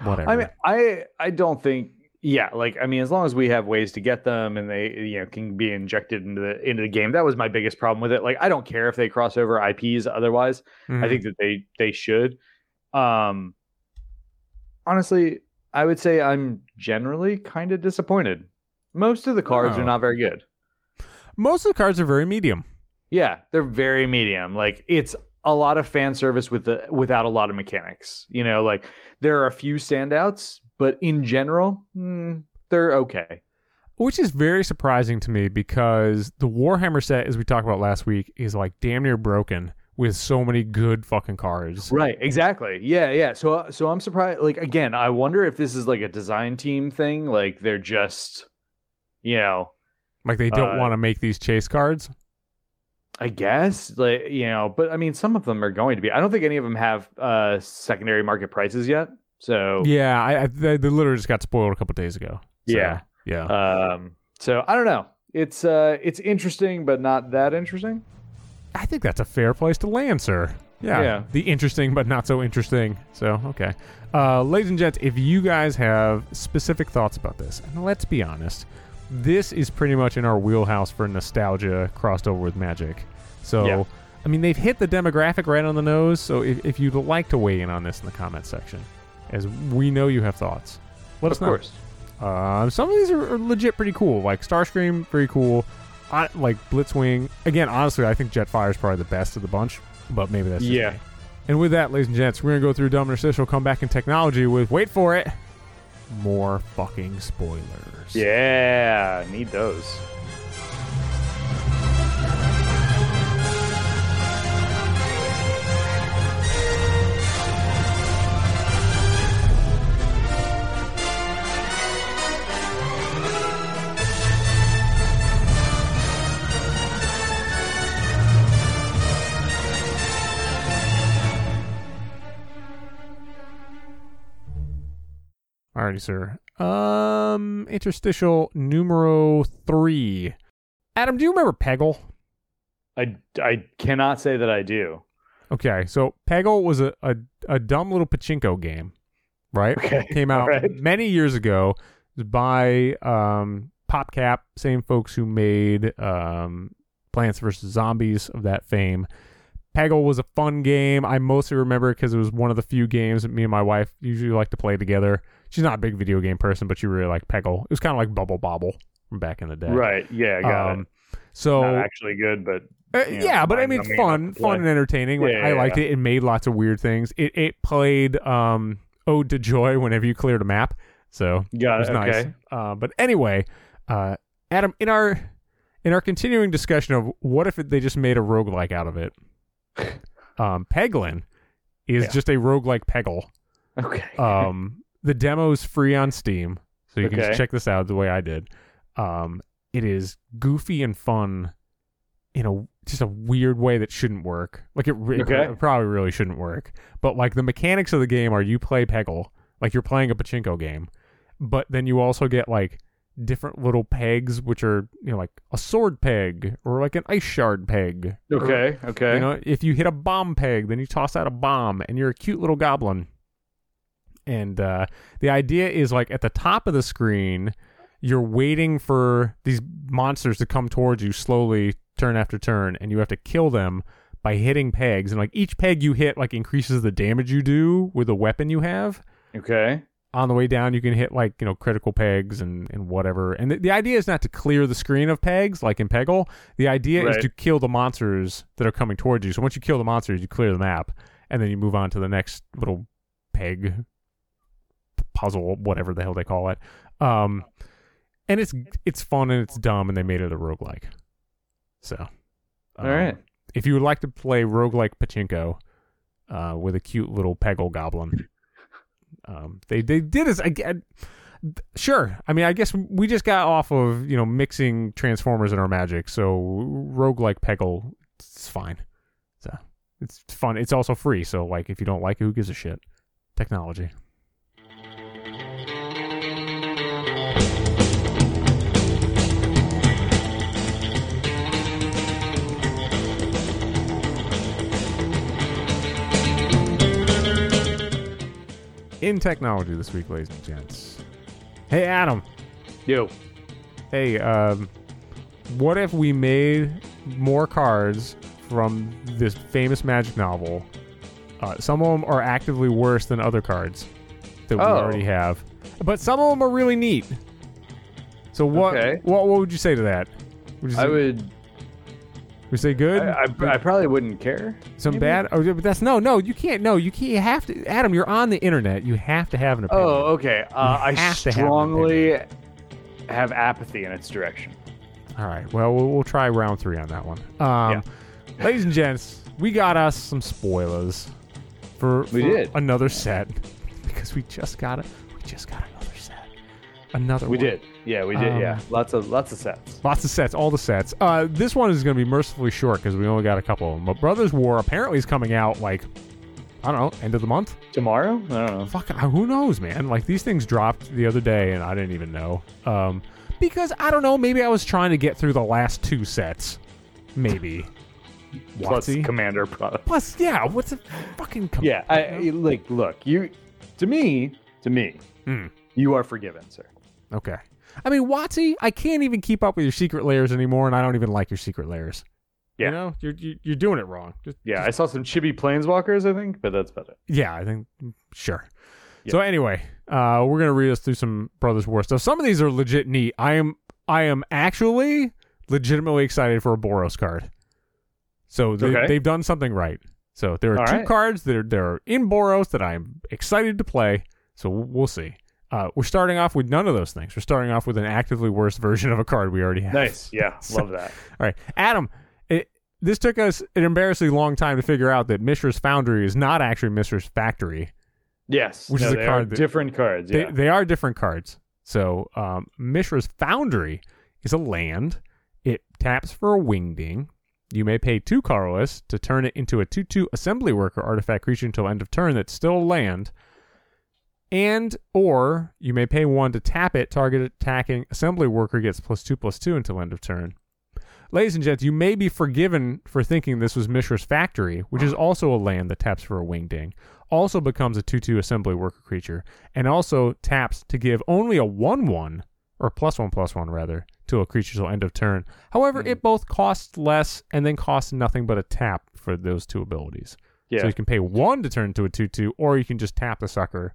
whatever. I mean, I I don't think. Yeah, like I mean, as long as we have ways to get them and they you know can be injected into the into the game, that was my biggest problem with it. Like, I don't care if they cross over IPs. Otherwise, I Mhm. think that they they should. Um, honestly, I would say I'm generally kind of disappointed. Most of the cards Oh. are not very good. most of the cards are very medium. Yeah, they're very medium. Like it's a lot of fan service with the without a lot of mechanics. You know, like there are a few standouts, but in general, mm, they're okay. Which is very surprising to me because the Warhammer set, as we talked about last week, is like damn near broken with so many good fucking cards. Right, exactly. Yeah, yeah. So so I'm surprised like again, I wonder if this is like a design team thing, like they're just you know, Like they don't Uh, want to make these chase cards. I guess like you know, but I mean some of them are going to be. I don't think any of them have uh secondary market prices yet. So Yeah, I, I they, they literally just got spoiled a couple days ago. So, Yeah. yeah. um so I don't know. It's uh it's interesting but not that interesting. I think that's a fair place to land, sir. Yeah. Yeah. The interesting but not so interesting. So, okay. Uh, ladies and gents, if you guys have specific thoughts about this, and let's be honest, this is pretty much in our wheelhouse for nostalgia crossed over with magic. So, Yeah. I mean, they've hit the demographic right on the nose. So, if, if you'd like to weigh in on this in the comments section, as we know you have thoughts, let us of know. course. Uh, some of these are, are legit pretty cool. Like Starscream, very cool. I, like Blitzwing. Again, honestly, I think Jetfire is probably the best of the bunch, but maybe that's Yeah. me. And with that, ladies and gents, we're gonna go through Dumb Interstitial, come back in technology with wait for it, more fucking spoilers. Yeah, need those. Alrighty, sir. Um, interstitial numero three. Adam, do you remember Peggle? I, I cannot say that I do. Okay, so Peggle was a, a, a dumb little pachinko game, right? Okay. Came out Alright. many years ago. By um, PopCap, same folks who made um, Plants vs. Zombies of that fame. Peggle was a fun game. I mostly remember it because it was one of the few games that me and my wife usually like to play together. She's not a big video game person, but she really liked Peggle. It was kind of like Bubble Bobble from back in the day. Right. Yeah. Got Um, it. so Not actually good, but uh, you know, yeah, but I mean, fun, fun and entertaining. Like, Yeah, I yeah, liked yeah. it. It made lots of weird things. It it played um Ode to Joy whenever you cleared a map. So got it was it. nice. Okay. Uh, but anyway, uh, Adam, in our in our continuing discussion of what if they just made a roguelike out of it, um, Peglin is Yeah. just a roguelike Peggle. Okay. Um, the demo is free on Steam, so you can Okay. just check this out the way I did. Um, it is goofy and fun in a just a weird way that shouldn't work. Like it, re- Okay. it probably really shouldn't work. But like the mechanics of the game are you play Peggle like you're playing a pachinko game, but then you also get like different little pegs, which are you know like a sword peg or like an ice shard peg. or, okay. Okay. you know, if you hit a bomb peg, then you toss out a bomb, and you're a cute little goblin. And uh, the idea is like at the top of the screen, you're waiting for these monsters to come towards you slowly, turn after turn, and you have to kill them by hitting pegs. And like each peg you hit, like increases the damage you do with the weapon you have. okay. On the way down, you can hit like you know critical pegs and and whatever. And the, the idea is not to clear the screen of pegs like in Peggle. The idea is to kill the monsters that are coming towards you. So once you kill the monsters, you clear the map, and then you move on to the next little peg puzzle, whatever the hell they call it. Um, and it's it's fun and it's dumb, and they made it a roguelike. So, All right. If you would like to play roguelike pachinko uh, with a cute little Peggle goblin, um, they they did as again. Sure. I mean, I guess we just got off of, you know, mixing Transformers and our magic. So roguelike Peggle, it's fine. So it's fun. It's also free. So, like, if you don't like it, who gives a shit? Technology. In technology this week, ladies and gents. Hey, Adam. Yo. Hey, um, what if we made more cards from this famous magic novel? Uh, some of them are actively worse than other cards that we Oh. already have, but some of them are really neat. So what? Okay. What? What would you say to that? Would say, I would. You say good? I, I, I probably wouldn't care. some maybe? bad? Oh, but that's no, no. You can't. No, you can't. You have to. Adam, you're on the internet. You have to have an opinion. Oh, okay. Uh, I to have strongly have apathy in its direction. All right. Well, we'll, we'll try round three on that one. Um, Ladies and gents, we got us some spoilers for, We for did. another set because we just got it. We just got set. Another. We one. did. Yeah, we did. yeah, Um, lots of lots of sets. Lots of sets, all the sets. Uh, this one is going to be mercifully short because we only got a couple of them. But Brothers War apparently is coming out like I don't know, end of the month. Tomorrow? I don't know. Fuck, who knows, man? Like these things dropped the other day, and I didn't even know. Um, because I don't know. Maybe I was trying to get through the last two sets. Maybe. Plus Watsy? commander product. Plus, yeah. What's a fucking? Com- Yeah, I, like look, you to me, to me, Hmm. you are forgiven, sir. Okay. I mean, Watsy, I can't even keep up with your secret layers anymore, and I don't even like your secret layers. Yeah. You know, you're you're, you're doing it wrong. Just, Yeah, I saw some chibi planeswalkers, I think, but that's about it. yeah, I think sure. Yeah. So anyway, uh, we're gonna read us through some Brothers War stuff. Some of these are legit neat. I am I am actually legitimately excited for a Boros card. So they, Okay. they've done something right. So there are All two right. cards that are that are in Boros that I am excited to play. So we'll see. Uh, we're starting off with none of those things. We're starting off with an actively worse version of a card we already have. Nice. Yeah, love that. All right, Adam. It, this took us an embarrassingly long time to figure out that Mishra's Foundry is not actually Mishra's Factory. Yes, Which no, is a they card are that- different cards. They, Yeah, they are different cards. So um, Mishra's Foundry is a land. It taps for a wingding. You may pay two colorless to turn it into a 2 2 assembly worker artifact creature until end of turn that's still a land. And or you may pay one to tap it, target attacking assembly worker gets plus two plus two until end of turn. Ladies and gents, you may be forgiven for thinking this was Mishra's Factory, which is also a land that taps for a wingding, also becomes a 2 2 assembly worker creature, and also taps to give only a 1 1, or plus 1 plus 1 rather, to a creature till end of turn. However, Mhm. it both costs less and then costs nothing but a tap for those two abilities. Yeah. So you can pay one to turn into a 2 2, or you can just tap the sucker.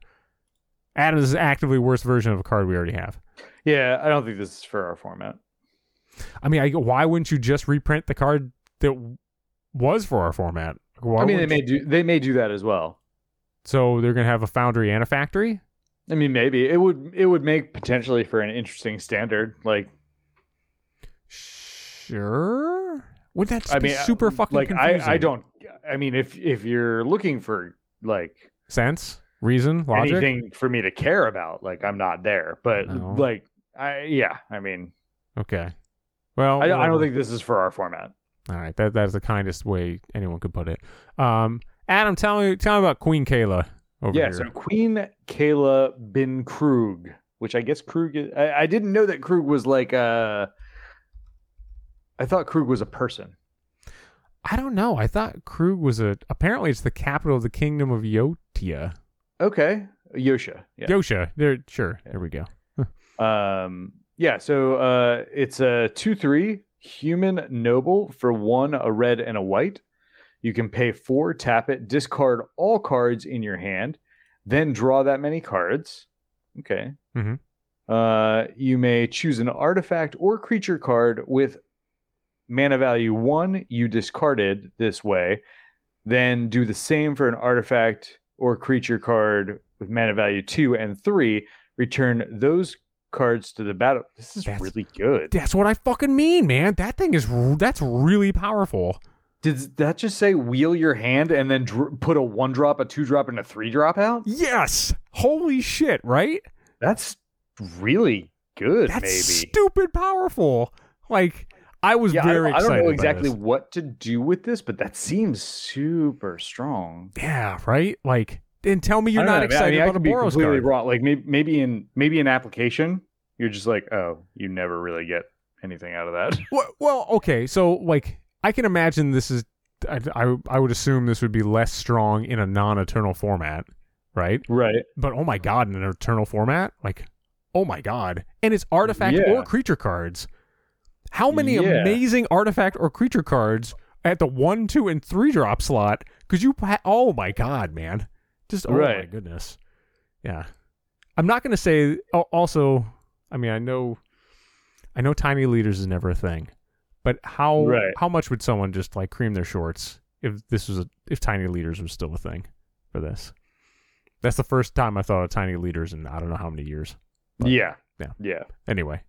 Adam's is actively worse version of a card we already have. yeah, I don't think this is for our format. I mean, I, why wouldn't you just reprint the card that was for our format? Why I mean, they may do they may do that as well. So they're gonna have a foundry and a factory. I mean, maybe it would it would make potentially for an interesting standard. Like, Sure. Would that just I be mean, uh, super fucking like I confusing? I don't. I mean, if if you're looking for like sense, reason, logic. anything for me to care about, like I'm not there. But No. like, I yeah, I mean, Okay. Well, I, don't- I don't think this is for our format. All right, that that is the kindest way anyone could put it. Um, Adam, tell me tell me about Queen Kayla over here. yeah, here. so Queen Kayla bin Kroog, which I guess Kroog. Is, I, I didn't know that Kroog was like a. I thought Kroog was a person. I don't know. I thought Kroog was a. Apparently, it's the capital of the kingdom of Yotia. Okay, Yosha. Yeah. Yosha. There, sure. There we go. Um, yeah, so uh, it's a 2 3 human noble for one, a red and a white. You can pay four, tap it, discard all cards in your hand, then draw that many cards. Okay. Mhm. Uh, you may choose an artifact or creature card with mana value one you discarded this way, then do the same for an artifact or creature card with mana value two and three. Return those cards to the battle. This is That's- really good. That's what I fucking mean, man. That thing is that's really powerful. Did that just say wheel your hand and then dr- put a one drop, a two drop, and a three drop out? Yes. Holy shit! Right? That's really good. That's maybe. stupid powerful. Like I was Yeah, I very don't, I don't know exactly what to do with this, but that seems super strong. Yeah, right. Like, and tell me you're not know, I mean, excited about a could be Boros completely card. wrong. Like maybe maybe in maybe in application, you're just like, oh, you never really get anything out of that. Well, well, okay. So, like, I can imagine this is. I, I I would assume this would be less strong in a non-eternal format, right? right. But oh my god, in an eternal format, like, oh my god, and it's artifact Yeah. or creature cards. How many Yeah. amazing artifact or creature cards at the one, two, and three drop slot? Because you, ha- oh my god, man, just oh my goodness, yeah. I'm not gonna say. Also, I mean, I know, I know, tiny leaders is never a thing, but how Right. how much would someone just like cream their shorts if this was a, if tiny leaders was still a thing for this? That's the first time I thought of tiny leaders in I don't know how many years. But- yeah. yeah. Yeah. Anyway,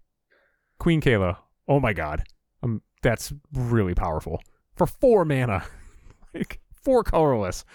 Queen Kayla. Oh my god, um, that's really powerful for four mana, like four colorless.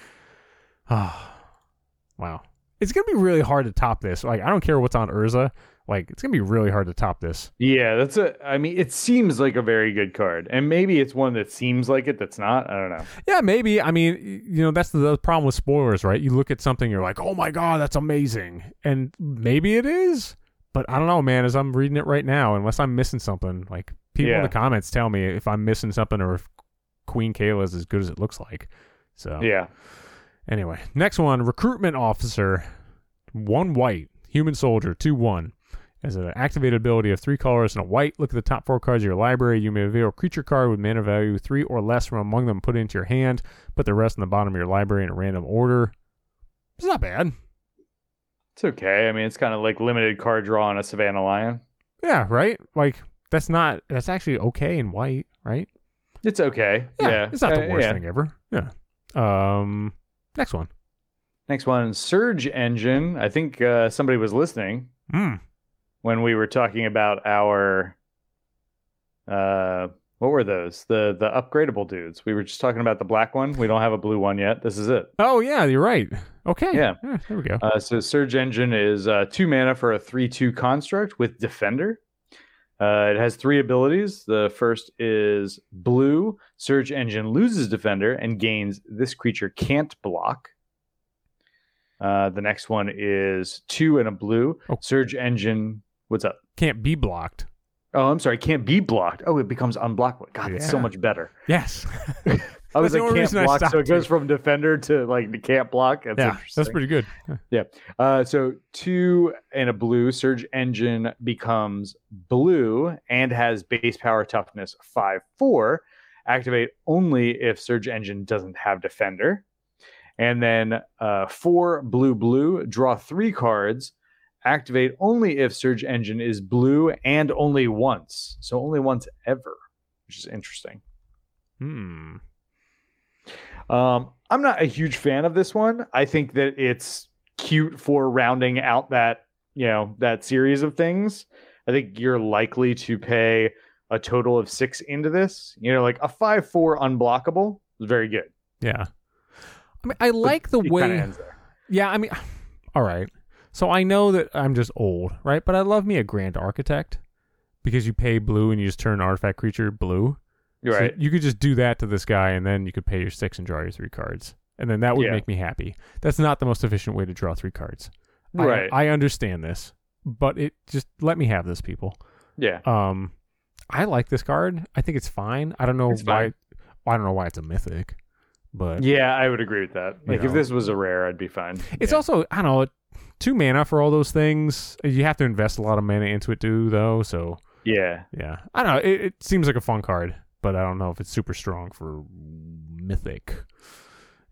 Ah, wow. It's gonna be really hard to top this. Like I don't care what's on Urza. Like it's gonna be really hard to top this. Yeah, that's a. I mean, it seems like a very good card, and maybe it's one that seems like it. That's not. I don't know. Yeah, maybe. I mean, you know, that's the, the problem with spoilers, right? You look at something, you're like, oh my god, that's amazing, and maybe it is, but I don't know, man. As I'm reading it right now, unless I'm missing something, like people in the comments tell me if I'm missing something or if Queen Kayla is as good as it looks like. So Yeah. anyway, next one, recruitment officer, one white, human soldier, two one. As an activated ability of three colors and a white, look at the top four cards of your library. You may reveal a creature card with mana value three or less from among them. Put it into your hand. Put the rest in the bottom of your library in a random order. It's not bad. It's okay. I mean, it's kind of like limited card draw on a Savannah Lion. Yeah, right. Like that's not. That's actually okay in white, right? It's okay. Yeah. it's not the Uh, worst yeah. thing ever. Yeah. Um, next one. Next one, Surge Engine. I think uh, somebody was listening Mm. when we were talking about our uh what were those? The the upgradable dudes. We were just talking about the black one. We don't have a blue one yet. This is it. Oh yeah, you're right. Okay. Yeah. there we go. Uh, so Surge Engine is uh, two mana for a three-two construct with Defender. Uh, it has three abilities. The first is blue. Surge Engine loses Defender and gains this creature can't block. Uh, the next one is two and a blue. Oh. Surge Engine. What's up? Can't be blocked. Oh, I'm sorry. Can't be blocked. Oh, it becomes unblockable. God, it's so much better. Yes. I was like can't block, so it goes from defender to like the can't block. That's yeah, interesting. that's pretty good. Yeah. Uh, so two and a blue surge engine becomes blue and has base power toughness five four. Activate only if surge engine doesn't have defender. And then uh, four blue blue draw three cards. Activate only if surge engine is blue and only once. So only once ever, which is interesting. Hmm. Um, I'm not a huge fan of this one. I think that it's cute for rounding out that you know that series of things. I think you're likely to pay a total of six into this. You know, like a five four unblockable is very good. Yeah. I mean, I like the way. Yeah, I mean, all right. So I know that I'm just old, right? But I love me a Grand Architect because you pay blue and you just turn an artifact creature blue. You're So right. you could just do that to this guy, and then you could pay your six and draw your three cards, and then that would Yeah. make me happy. That's not the most efficient way to draw three cards. Right. I, understand this, but it just let me have this, people. yeah. Um, I like this card. I think it's fine. I don't know It's why. fine. I don't know why it's a mythic, but Yeah, I would agree with that. You Like if this was a rare, I'd be fine. It's Yeah. also I don't know two mana for all those things. You have to invest a lot of mana into it too, though. So yeah. yeah, I don't know. It, it seems like a fun card, but I don't know if it's super strong for mythic.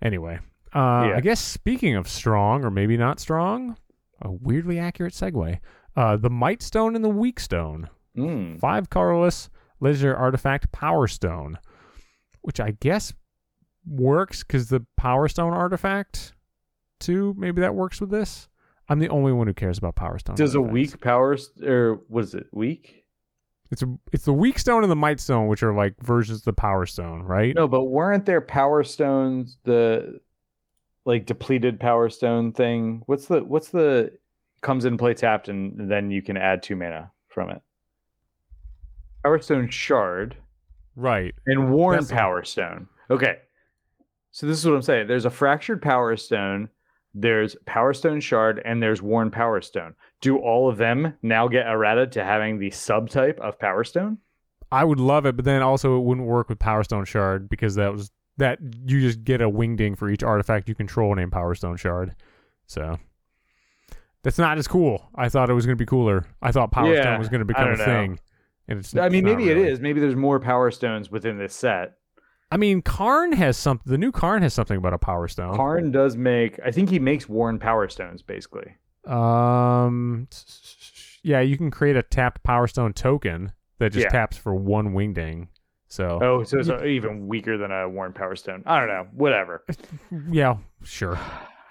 Anyway, uh, Yeah. I guess speaking of strong or maybe not strong, a weirdly accurate segue. Uh, the Might Stone and the Weak Stone, Mm. five colorless legendary artifact Power Stone, which I guess works because the Power Stone artifact too. Maybe that works with this. I'm the only one who cares about Power Stone. Does a weak power or what is it? Weak? It's a, it's the Weak Stone and the Might Stone, which are like versions of the Power Stone, right? No, but weren't there power stones the like depleted power stone thing? What's the what's the comes in play tapped and then you can add two mana from it. Power stone shard Right. and worn That's power stone. Okay. So this is what I'm saying. There's a fractured power stone, there's power stone shard, and there's worn power stone. Do all of them now get errata to having the subtype of power stone? I would love it, but then also it wouldn't work with Power Stone Shard because that was that you just get a wingding for each artifact you control named Power Stone Shard. So that's not as cool. I thought it was going to be cooler. I thought Power Yeah, Stone was going to become a know. thing. And it's I mean, maybe it really. is. Maybe there's more power stones within this set. I mean, Karn has some. The new Karn has something about a Power Stone. Karn does make. I think he makes worn power stones basically. Um, yeah, you can create a tapped Power Stone token that just Yeah. taps for one wingding. So Oh, so it's even weaker than a worn power stone. I don't know. Whatever. yeah, sure.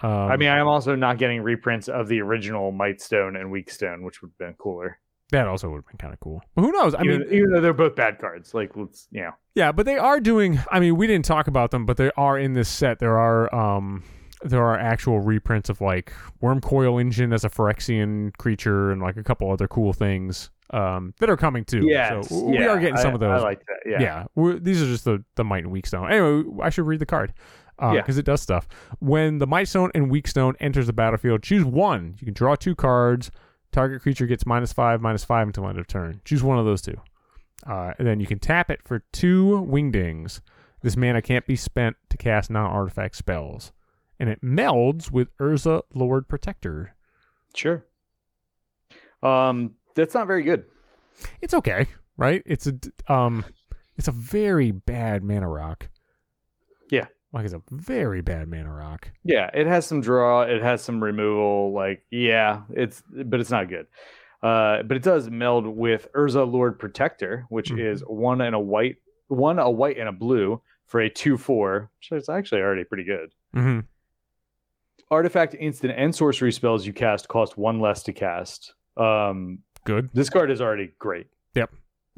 Um, I mean, I'm also not getting reprints of the original Might Stone and Weak Stone, which would have been cooler. That also would have been kind of cool. But who knows? I even, mean, even though they're both bad cards, like let's know. Yeah, but they are doing. I mean, we didn't talk about them, but they are in this set. There are um, there are actual reprints of like Wurmcoil Engine as a Phyrexian creature and like a couple other cool things um that are coming too. Yes, so we yeah, are getting some I- of those. I like that. Yeah. yeah, we're, these are just the the Might and Weak Stone. Anyway, I should read the card Yeah. because it does stuff. When the Might Stone and Weak Stone enters the battlefield, choose one. You can draw two cards. Target creature gets minus five, minus five until end of turn. Choose one of those two. Uh, and then you can tap it for two wingdings. This mana can't be spent to cast non-artifact spells, and it melds with Urza Lord Protector. Sure. Um, that's not very good. It's okay, right? It's a um, it's a very bad mana rock. Like it's a very bad mana rock. Yeah, it has some draw, it has some removal. Like, yeah, it's but it's not good. Uh, but it does meld with Urza Lord Protector, which Mhm. is one and a white, one a white and a blue for a two four, which is actually already pretty good. Mm-hmm. Artifact, instant, and sorcery spells you cast cost one less to cast. Um, Good. this card is already great. Yep.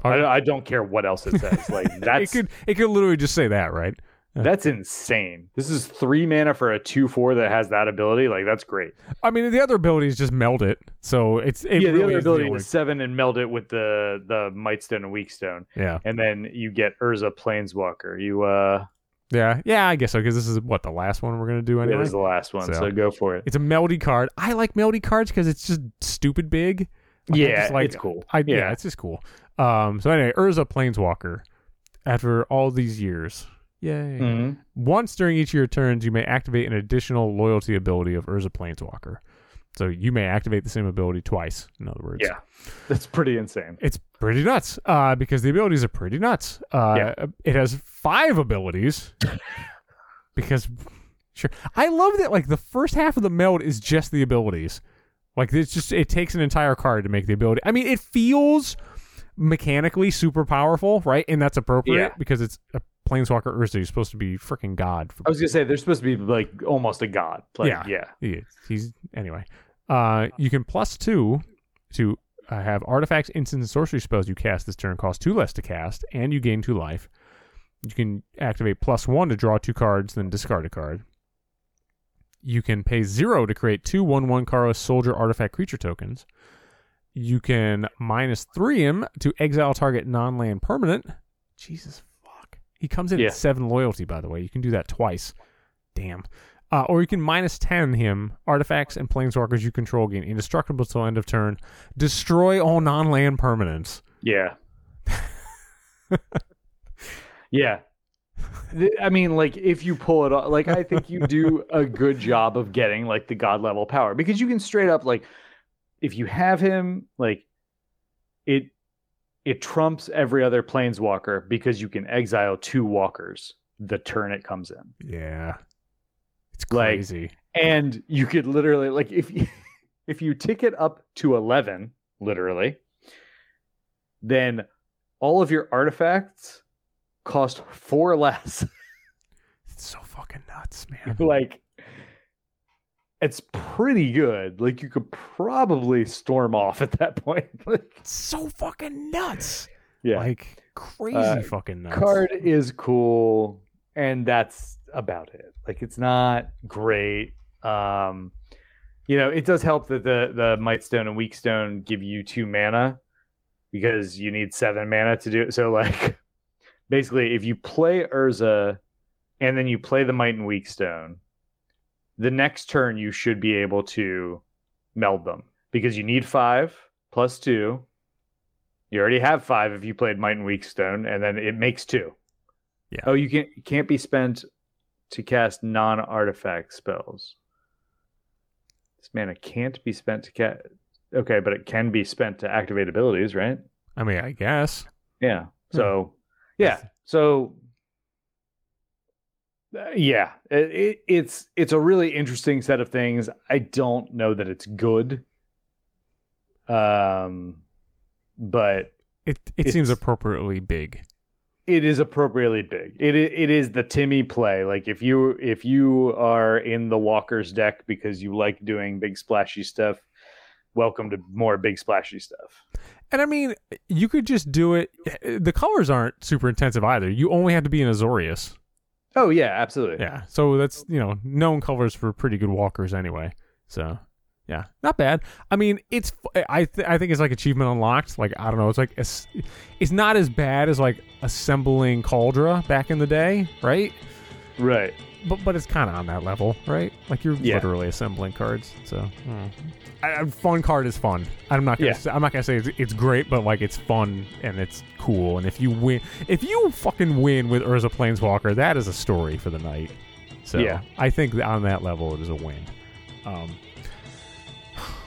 I, I don't care what else it says. Like it could it could literally just say that, right? That's insane. This is three mana for a two four that has that ability. Like that's great. I mean, the other ability is just meld it, so it's it yeah, the really other the ability only- is seven and meld it with the the Might Stone and Weak Stone, yeah, and then you get Urza Planeswalker. You uh, yeah, yeah. I guess so because this is what the last one we're gonna do anyway. this is the last one, so, So- go for it. It's a melody card. I like melody cards because it's just stupid big. Like, yeah, just like- it's cool. I yeah. Yeah. it's just cool. Um, so anyway, Urza Planeswalker. After all these years, Yay. Mhm. Once during each of your turns, you may activate an additional loyalty ability of Urza Planeswalker. So you may activate the same ability twice, in other words. Yeah. That's pretty insane. It's pretty nuts uh, because the abilities are pretty nuts. Uh, It has five abilities because, sure. I love that, like, the first half of the meld is just the abilities. Like, it's just, it takes an entire card to make the ability. I mean, it feels mechanically super powerful, right? And that's appropriate Yeah. because it's a Planeswalker Urza. You're supposed to be freaking God. For I was gonna say they're supposed to be like almost a god. Like, Yeah. yeah. He. He's anyway. Uh, you can plus two to uh, have artifacts, instants, and sorcery spells you cast this turn cost two less to cast, and you gain two life. You can activate plus one to draw two cards, then discard a card. You can pay zero to create two one one Kara soldier artifact creature tokens. You can minus three him to exile target non land permanent. Jesus. He comes in Yeah. at seven loyalty, by the way. You can do that twice. Damn. Uh, or you can minus 10 him. Artifacts and planeswalkers you control gain indestructible till end of turn. Destroy all non land permanents. Yeah. yeah. I mean, like, if you pull it off, like, I think you do a good job of getting, like, the god level power because you can straight up, like, if you have him, like, it it trumps every other planeswalker because you can exile two walkers the turn it comes in. Yeah. It's Like- crazy. and you could literally like if you if you tick it up to 11 literally then all of your artifacts cost four less it's so fucking nuts, man. like it's pretty good. Like you could probably storm off at that point. Like, It's so fucking nuts. yeah. Like crazy Uh, fucking nuts. card is cool and that's about it. Like it's not great. Um you know it does help that the the might stone and weak stone give you two mana because you need seven mana to do it. So like basically if you play urza and then you play the might and weak stone the next turn you should be able to meld them because you need five plus two you already have five if you played Might and Weak Stone, and then it makes two. Yeah. Oh, you can't can't be spent to cast non-artifact spells. This mana can't be spent to cast. Okay, but it can be spent to activate abilities, right? I mean, I guess. Yeah. Hmm. So, yeah. So, yeah, it, it, it's it's a really interesting set of things. I don't know that it's good. Um, but It it seems appropriately big. it is appropriately big. It it is the Timmy play. Like if you if you are in the Walker's deck because you like doing big splashy stuff, welcome to more big splashy stuff. And I mean, you could just do it. The colors aren't super intensive either. You only have to be an Azorius. Oh yeah, absolutely. Yeah. So that's, you know, known colors for pretty good walkers anyway. So, yeah, not bad. I mean, it's I th- I think it's like achievement unlocked. Like I don't know, it's like it's, it's not as bad as like assembling Kaldra back in the day, right? Right. But but it's kind of on that level, right? Like you're Yeah. literally assembling cards. So. I, I- fun card is fun. I'm not gonna Yeah. say, I'm not gonna say it's, it's great, but like it's fun and it's cool. And if you win, if you fucking win with Urza Planeswalker, that is a story for the night. So Yeah. I think on that level it is a win. Um,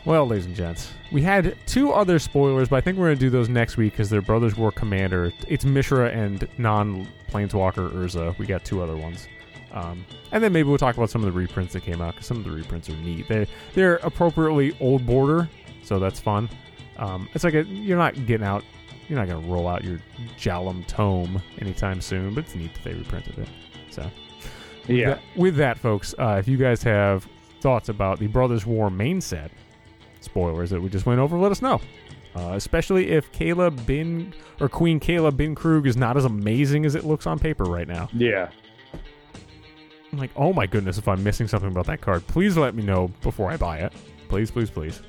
well, ladies and gents, we had two other spoilers, but I think we're gonna do those next week because they're Brothers War Commander. It's Mishra and non Planeswalker Urza. We got two other ones. Um, and then maybe we'll talk about some of the reprints that came out because some of the reprints are neat. They they're appropriately old border, so that's fun. Um, it's like a, you're not getting out, you're not gonna roll out your Jalum tome anytime soon, but it's neat that they reprinted it. So Yeah. that- with that, folks, uh, if you guys have thoughts about the Brothers War main set spoilers that we just went over, let us know. Uh, especially if Kayla Bin or Queen Kayla Bin Kroog is not as amazing as it looks on paper right now. Yeah. I'm like, oh my goodness, if I'm missing something about that card, please let me know before I buy it. Please, please, please.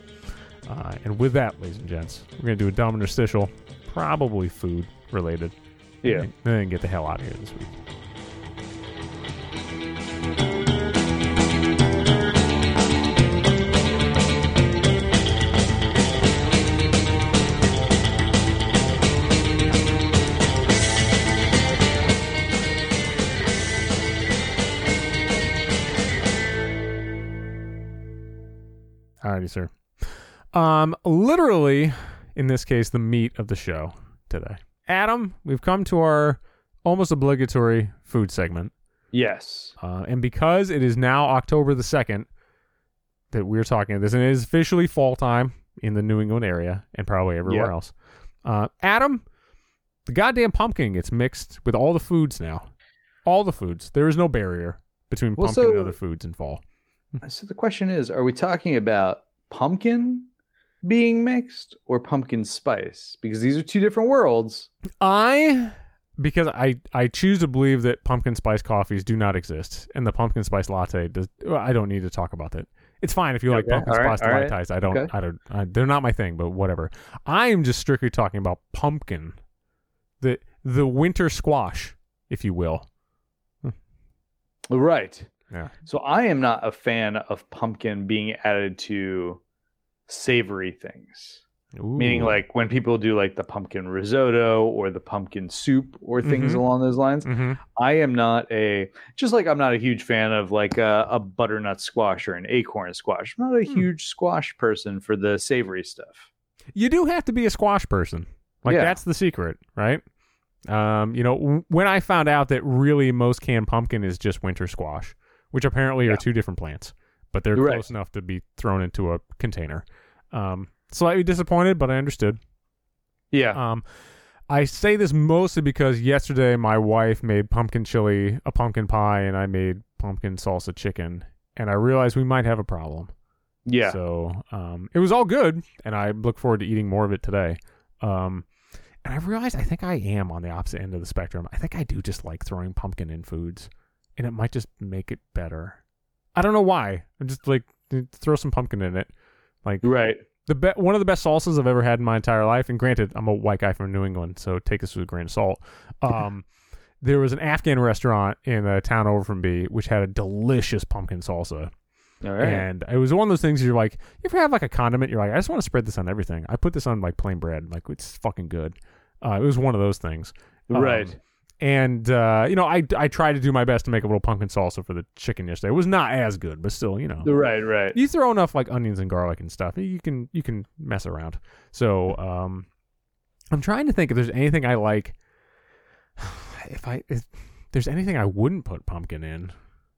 Uh, and with that, ladies and gents, we're going to do a dumb interstitial, probably food related. Yeah. And then get the hell out of here this week. Alrighty, sir. Um, literally, in this case, the meat of the show today. Adam, we've come to our almost obligatory food segment. Yes. Uh, and because it is now October the 2nd that we're talking this, and it is officially fall time in the New England area and probably everywhere Yep. else. Uh, Adam, the goddamn pumpkin gets mixed with all the foods now. All the foods. There is no barrier between Well, pumpkin and other foods in fall. So the question is, are we talking about pumpkin being mixed or pumpkin spice? Because these are two different worlds. I because I I choose to believe that pumpkin spice coffees do not exist, and the pumpkin spice latte does. well, I don't need to talk about that It's fine if you like Okay, pumpkin all spice all right, lattes. I don't. okay. I don't. I, they're not my thing, but whatever. I am just strictly talking about pumpkin, the the winter squash, if you will. Right. Yeah. So I am not a fan of pumpkin being added to savory things. Meaning like when people do like the pumpkin risotto or the pumpkin soup or things Mhm. along those lines. Mhm. I am not a just like I'm not a huge fan of like a, a butternut squash or an acorn squash. I'm not a Hmm. huge squash person for the savory stuff. you do have to be a squash person. Like Yeah. that's the secret, right? Um, you know, w- when I found out that really most canned pumpkin is just winter squash, which apparently are two different plants, but they're close enough to be thrown into a container. Um, slightly disappointed, but I understood. Yeah. Um, I say this mostly because yesterday my wife made pumpkin chili, a pumpkin pie, and I made pumpkin salsa chicken, and I realized we might have a problem. yeah. So um, it was all good, and I look forward to eating more of it today. Um, and I realized I think I am on the opposite end of the spectrum. I think I do just like throwing pumpkin in foods, and it might just make it better. I don't know why. I just like throw some pumpkin in it. Like right. the be- one of the best salsas I've ever had in my entire life. And granted, I'm a white guy from New England, so take this with a grain of salt. Um, there was an Afghan restaurant in the town over from me which had a delicious pumpkin salsa. All right. And it was one of those things you're like, you ever have like a condiment? You're like, I just want to spread this on everything. I put this on like plain bread. Like it's fucking good. Uh, it was one of those things. Um, right. And uh, you know, I I tried to do my best to make a little pumpkin salsa for the chicken yesterday. It was not as good, but still, you know, Right. Right. you throw enough like onions and garlic and stuff, you can you can mess around. So um, I'm trying to think if there's anything I like. If I if there's anything I wouldn't put pumpkin in,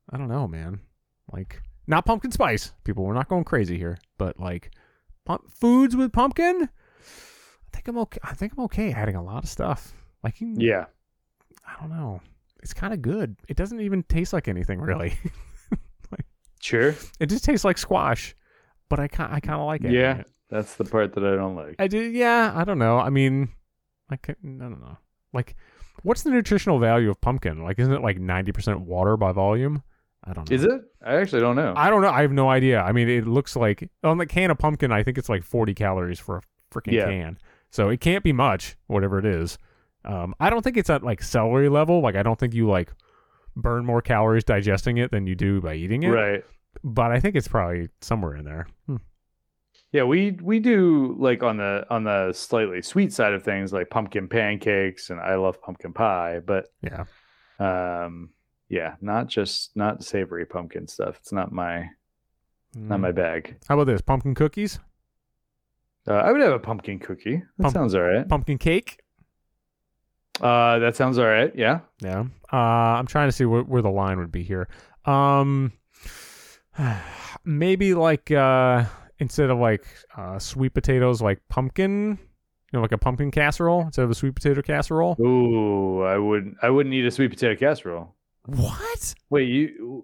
I don't know, man. Like not pumpkin spice, people. We're not going crazy here, but like pump, foods with pumpkin. I think I'm okay. I think I'm okay adding a lot of stuff. Like you, Yeah. I don't know. It's kind of good. It doesn't even taste like anything really. Sure. It just tastes like squash, but I kind I kind of like it. Yeah. That's the part that I don't like. I do. Yeah, I don't know. I mean, like I don't know. Like, what's the nutritional value of pumpkin? Like, isn't it like ninety percent water by volume? I don't know. Is it? I actually don't know. I don't know. I have no idea. I mean, it looks like on the can of pumpkin. I think it's like forty calories for a freaking Yeah. can. So it can't be much, whatever it is. Um, I don't think it's at like celery level. Like, I don't think you like burn more calories digesting it than you do by eating it. right. But I think it's probably somewhere in there. Hmm. Yeah, we we do like on the on the slightly sweet side of things, like pumpkin pancakes, and I love pumpkin pie. But Yeah. um, yeah, not just not savory pumpkin stuff. It's not my not Mm. my bag. How about this? Pumpkin cookies, Uh, I would have a pumpkin cookie. That Pump- sounds all right. pumpkin cake. Uh, that sounds all right. Yeah. Yeah. Uh, I'm trying to see where, where the line would be here. Um, maybe like uh, instead of like uh, sweet potatoes, like pumpkin. You know, like a pumpkin casserole instead of a sweet potato casserole. Ooh, I would I wouldn't eat a sweet potato casserole. What? Wait, you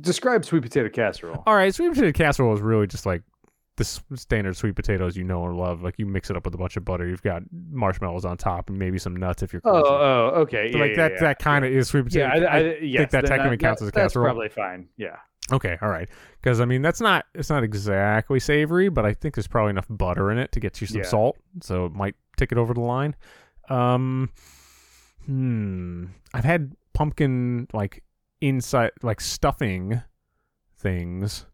describe sweet potato casserole. All right, sweet potato casserole is really just like the standard sweet potatoes you know or love. Like you mix it up with a bunch of butter. You've got marshmallows on top and maybe some nuts if you're Oh, crazy. oh, okay. So, Yeah, like yeah, that yeah. that kind of is sweet potato. Yeah, I, I, I yes, that technically counts as a that's casserole. probably fine. Yeah. Okay, all right. Because I mean, that's not it's not exactly savory, but I think there's probably enough butter in it to get you some salt, so it might tick it over the line. Um, hmm. I've had pumpkin like inside like stuffing things,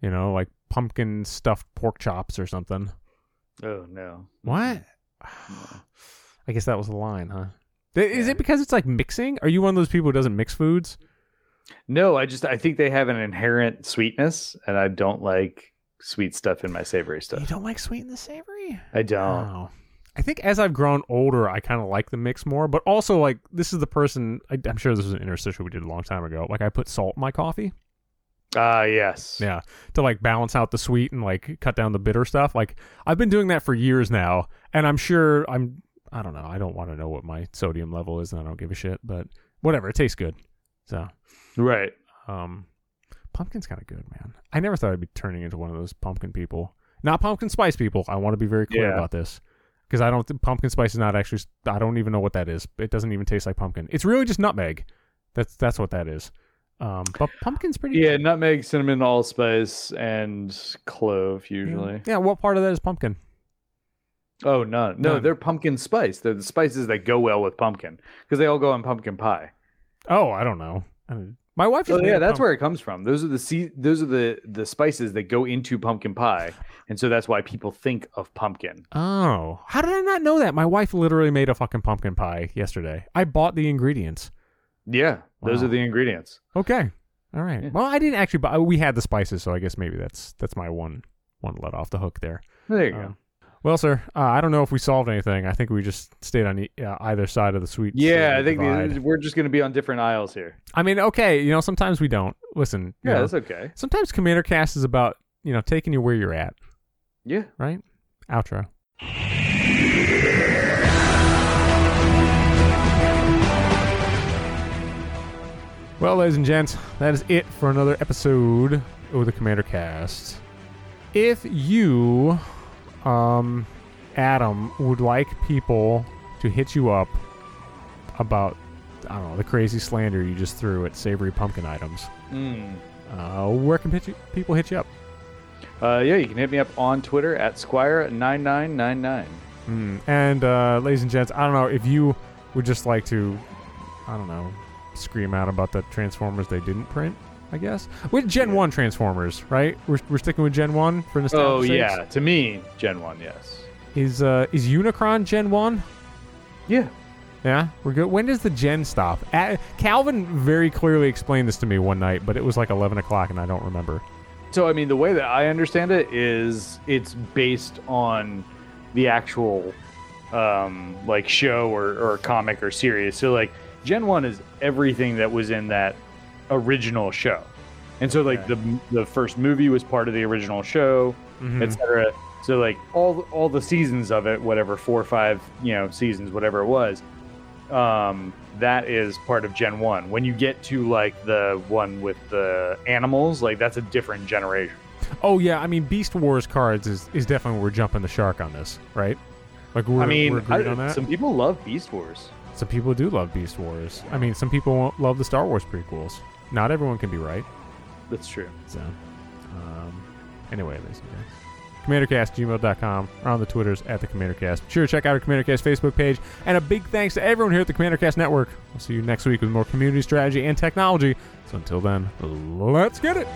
you know, like pumpkin stuffed pork chops or something. Oh no. What? No. I guess that was the line, huh? Is Yeah. it because it's like mixing? Are you one of those people who doesn't mix foods? No, I just I think they have an inherent sweetness, and I don't like sweet stuff in my savory stuff. You don't like sweet and the savory? I don't. I think as I've grown older, I kind of like the mix more. But also, like, this is the person. I, I'm sure this was an interstitial we did a long time ago. Like, I put salt in my coffee. Ah, yes. Yeah, to like balance out the sweet and like cut down the bitter stuff. Like I've been doing that for years now, and I'm sure I'm. I don't know. I don't want to know what my sodium level is, and I don't give a shit. But whatever, it tastes good. So, Right. um, pumpkin's kind of good, man. I never thought I'd be turning into one of those pumpkin people. Not pumpkin spice people. I want to be very clear Yeah. about this because I don't. pumpkin spice is not actually. I don't even know what that is. It doesn't even taste like pumpkin. It's really just nutmeg. That's that's what that is. Um, but pumpkin's pretty. Yeah, nutmeg, cinnamon, allspice, and clove usually. Yeah. What part of that is pumpkin? Oh, none. No, None. they're pumpkin spice. They're the spices that go well with pumpkin because they all go in pumpkin pie. Oh, I don't know. I mean, my wife. Made yeah, that's where it comes from. Those are the se- those are the the spices that go into pumpkin pie, and so that's why people think of pumpkin. Oh, how did I not know that? My wife literally made a fucking pumpkin pie yesterday. I bought the ingredients. Yeah, those Wow. are the ingredients. Okay, all right. Yeah. Well, I didn't actually buy. We had the spices, so I guess maybe that's that's my one one let off the hook there. There you Um, go. Well, sir, uh, I don't know if we solved anything. I think we just stayed on e- uh, either side of the sweet. Yeah, I think the- we're just going to be on different aisles here. I mean, okay, you know, sometimes we don't listen. Yeah, know, that's okay. sometimes Commander Cast is about you know taking you where you're at, Yeah. right? Outro. Well, ladies and gents, that is it for another episode of the Commander Cast. If you, um, Adam, would like people to hit you up about, I don't know, the crazy slander you just threw at savory pumpkin items, Mm. uh, where can people hit you up? Uh, yeah, you can hit me up on Twitter at Squire9999. Mm. And uh, ladies and gents, I don't know if you would just like to, I don't know, scream out about the Transformers they didn't print. I guess with Gen. One Transformers, right? We're, we're sticking with Gen One for Oh, nostalgia. sakes. yeah. To me, Gen 1, yes. Is uh is Unicron Gen One? Yeah. Yeah, we're good. When does the Gen stop? A Calvin very clearly explained this to me one night, but it was like eleven o'clock, and I don't remember. So, I mean, the way that I understand it is it's based on the actual, um, like, show or, or comic or series. So, like, Gen 1 is everything that was in that original show. And so, like, Okay. the, the first movie was part of the original show. Mhm. etc. So like all all the seasons of it, whatever four or five you know seasons, whatever it was, um, that is part of Gen One. When you get to like the one with the animals, like that's a different generation. Oh yeah, I mean Beast Wars cards is, is definitely where we're jumping the shark on this, right? Like we're, I mean, we're I- on that. some people love Beast Wars. Some people do love Beast Wars. I mean, some people won't love the Star Wars prequels. Not everyone can be right. That's true. So, um, anyway, ladies and gents. CommanderCast, or on the Twitters at the CommanderCast. Be sure to check out our CommanderCast Facebook page. And a big thanks to everyone here at the CommanderCast Network. We'll see you next week with more community strategy and technology. So until then, let's get it.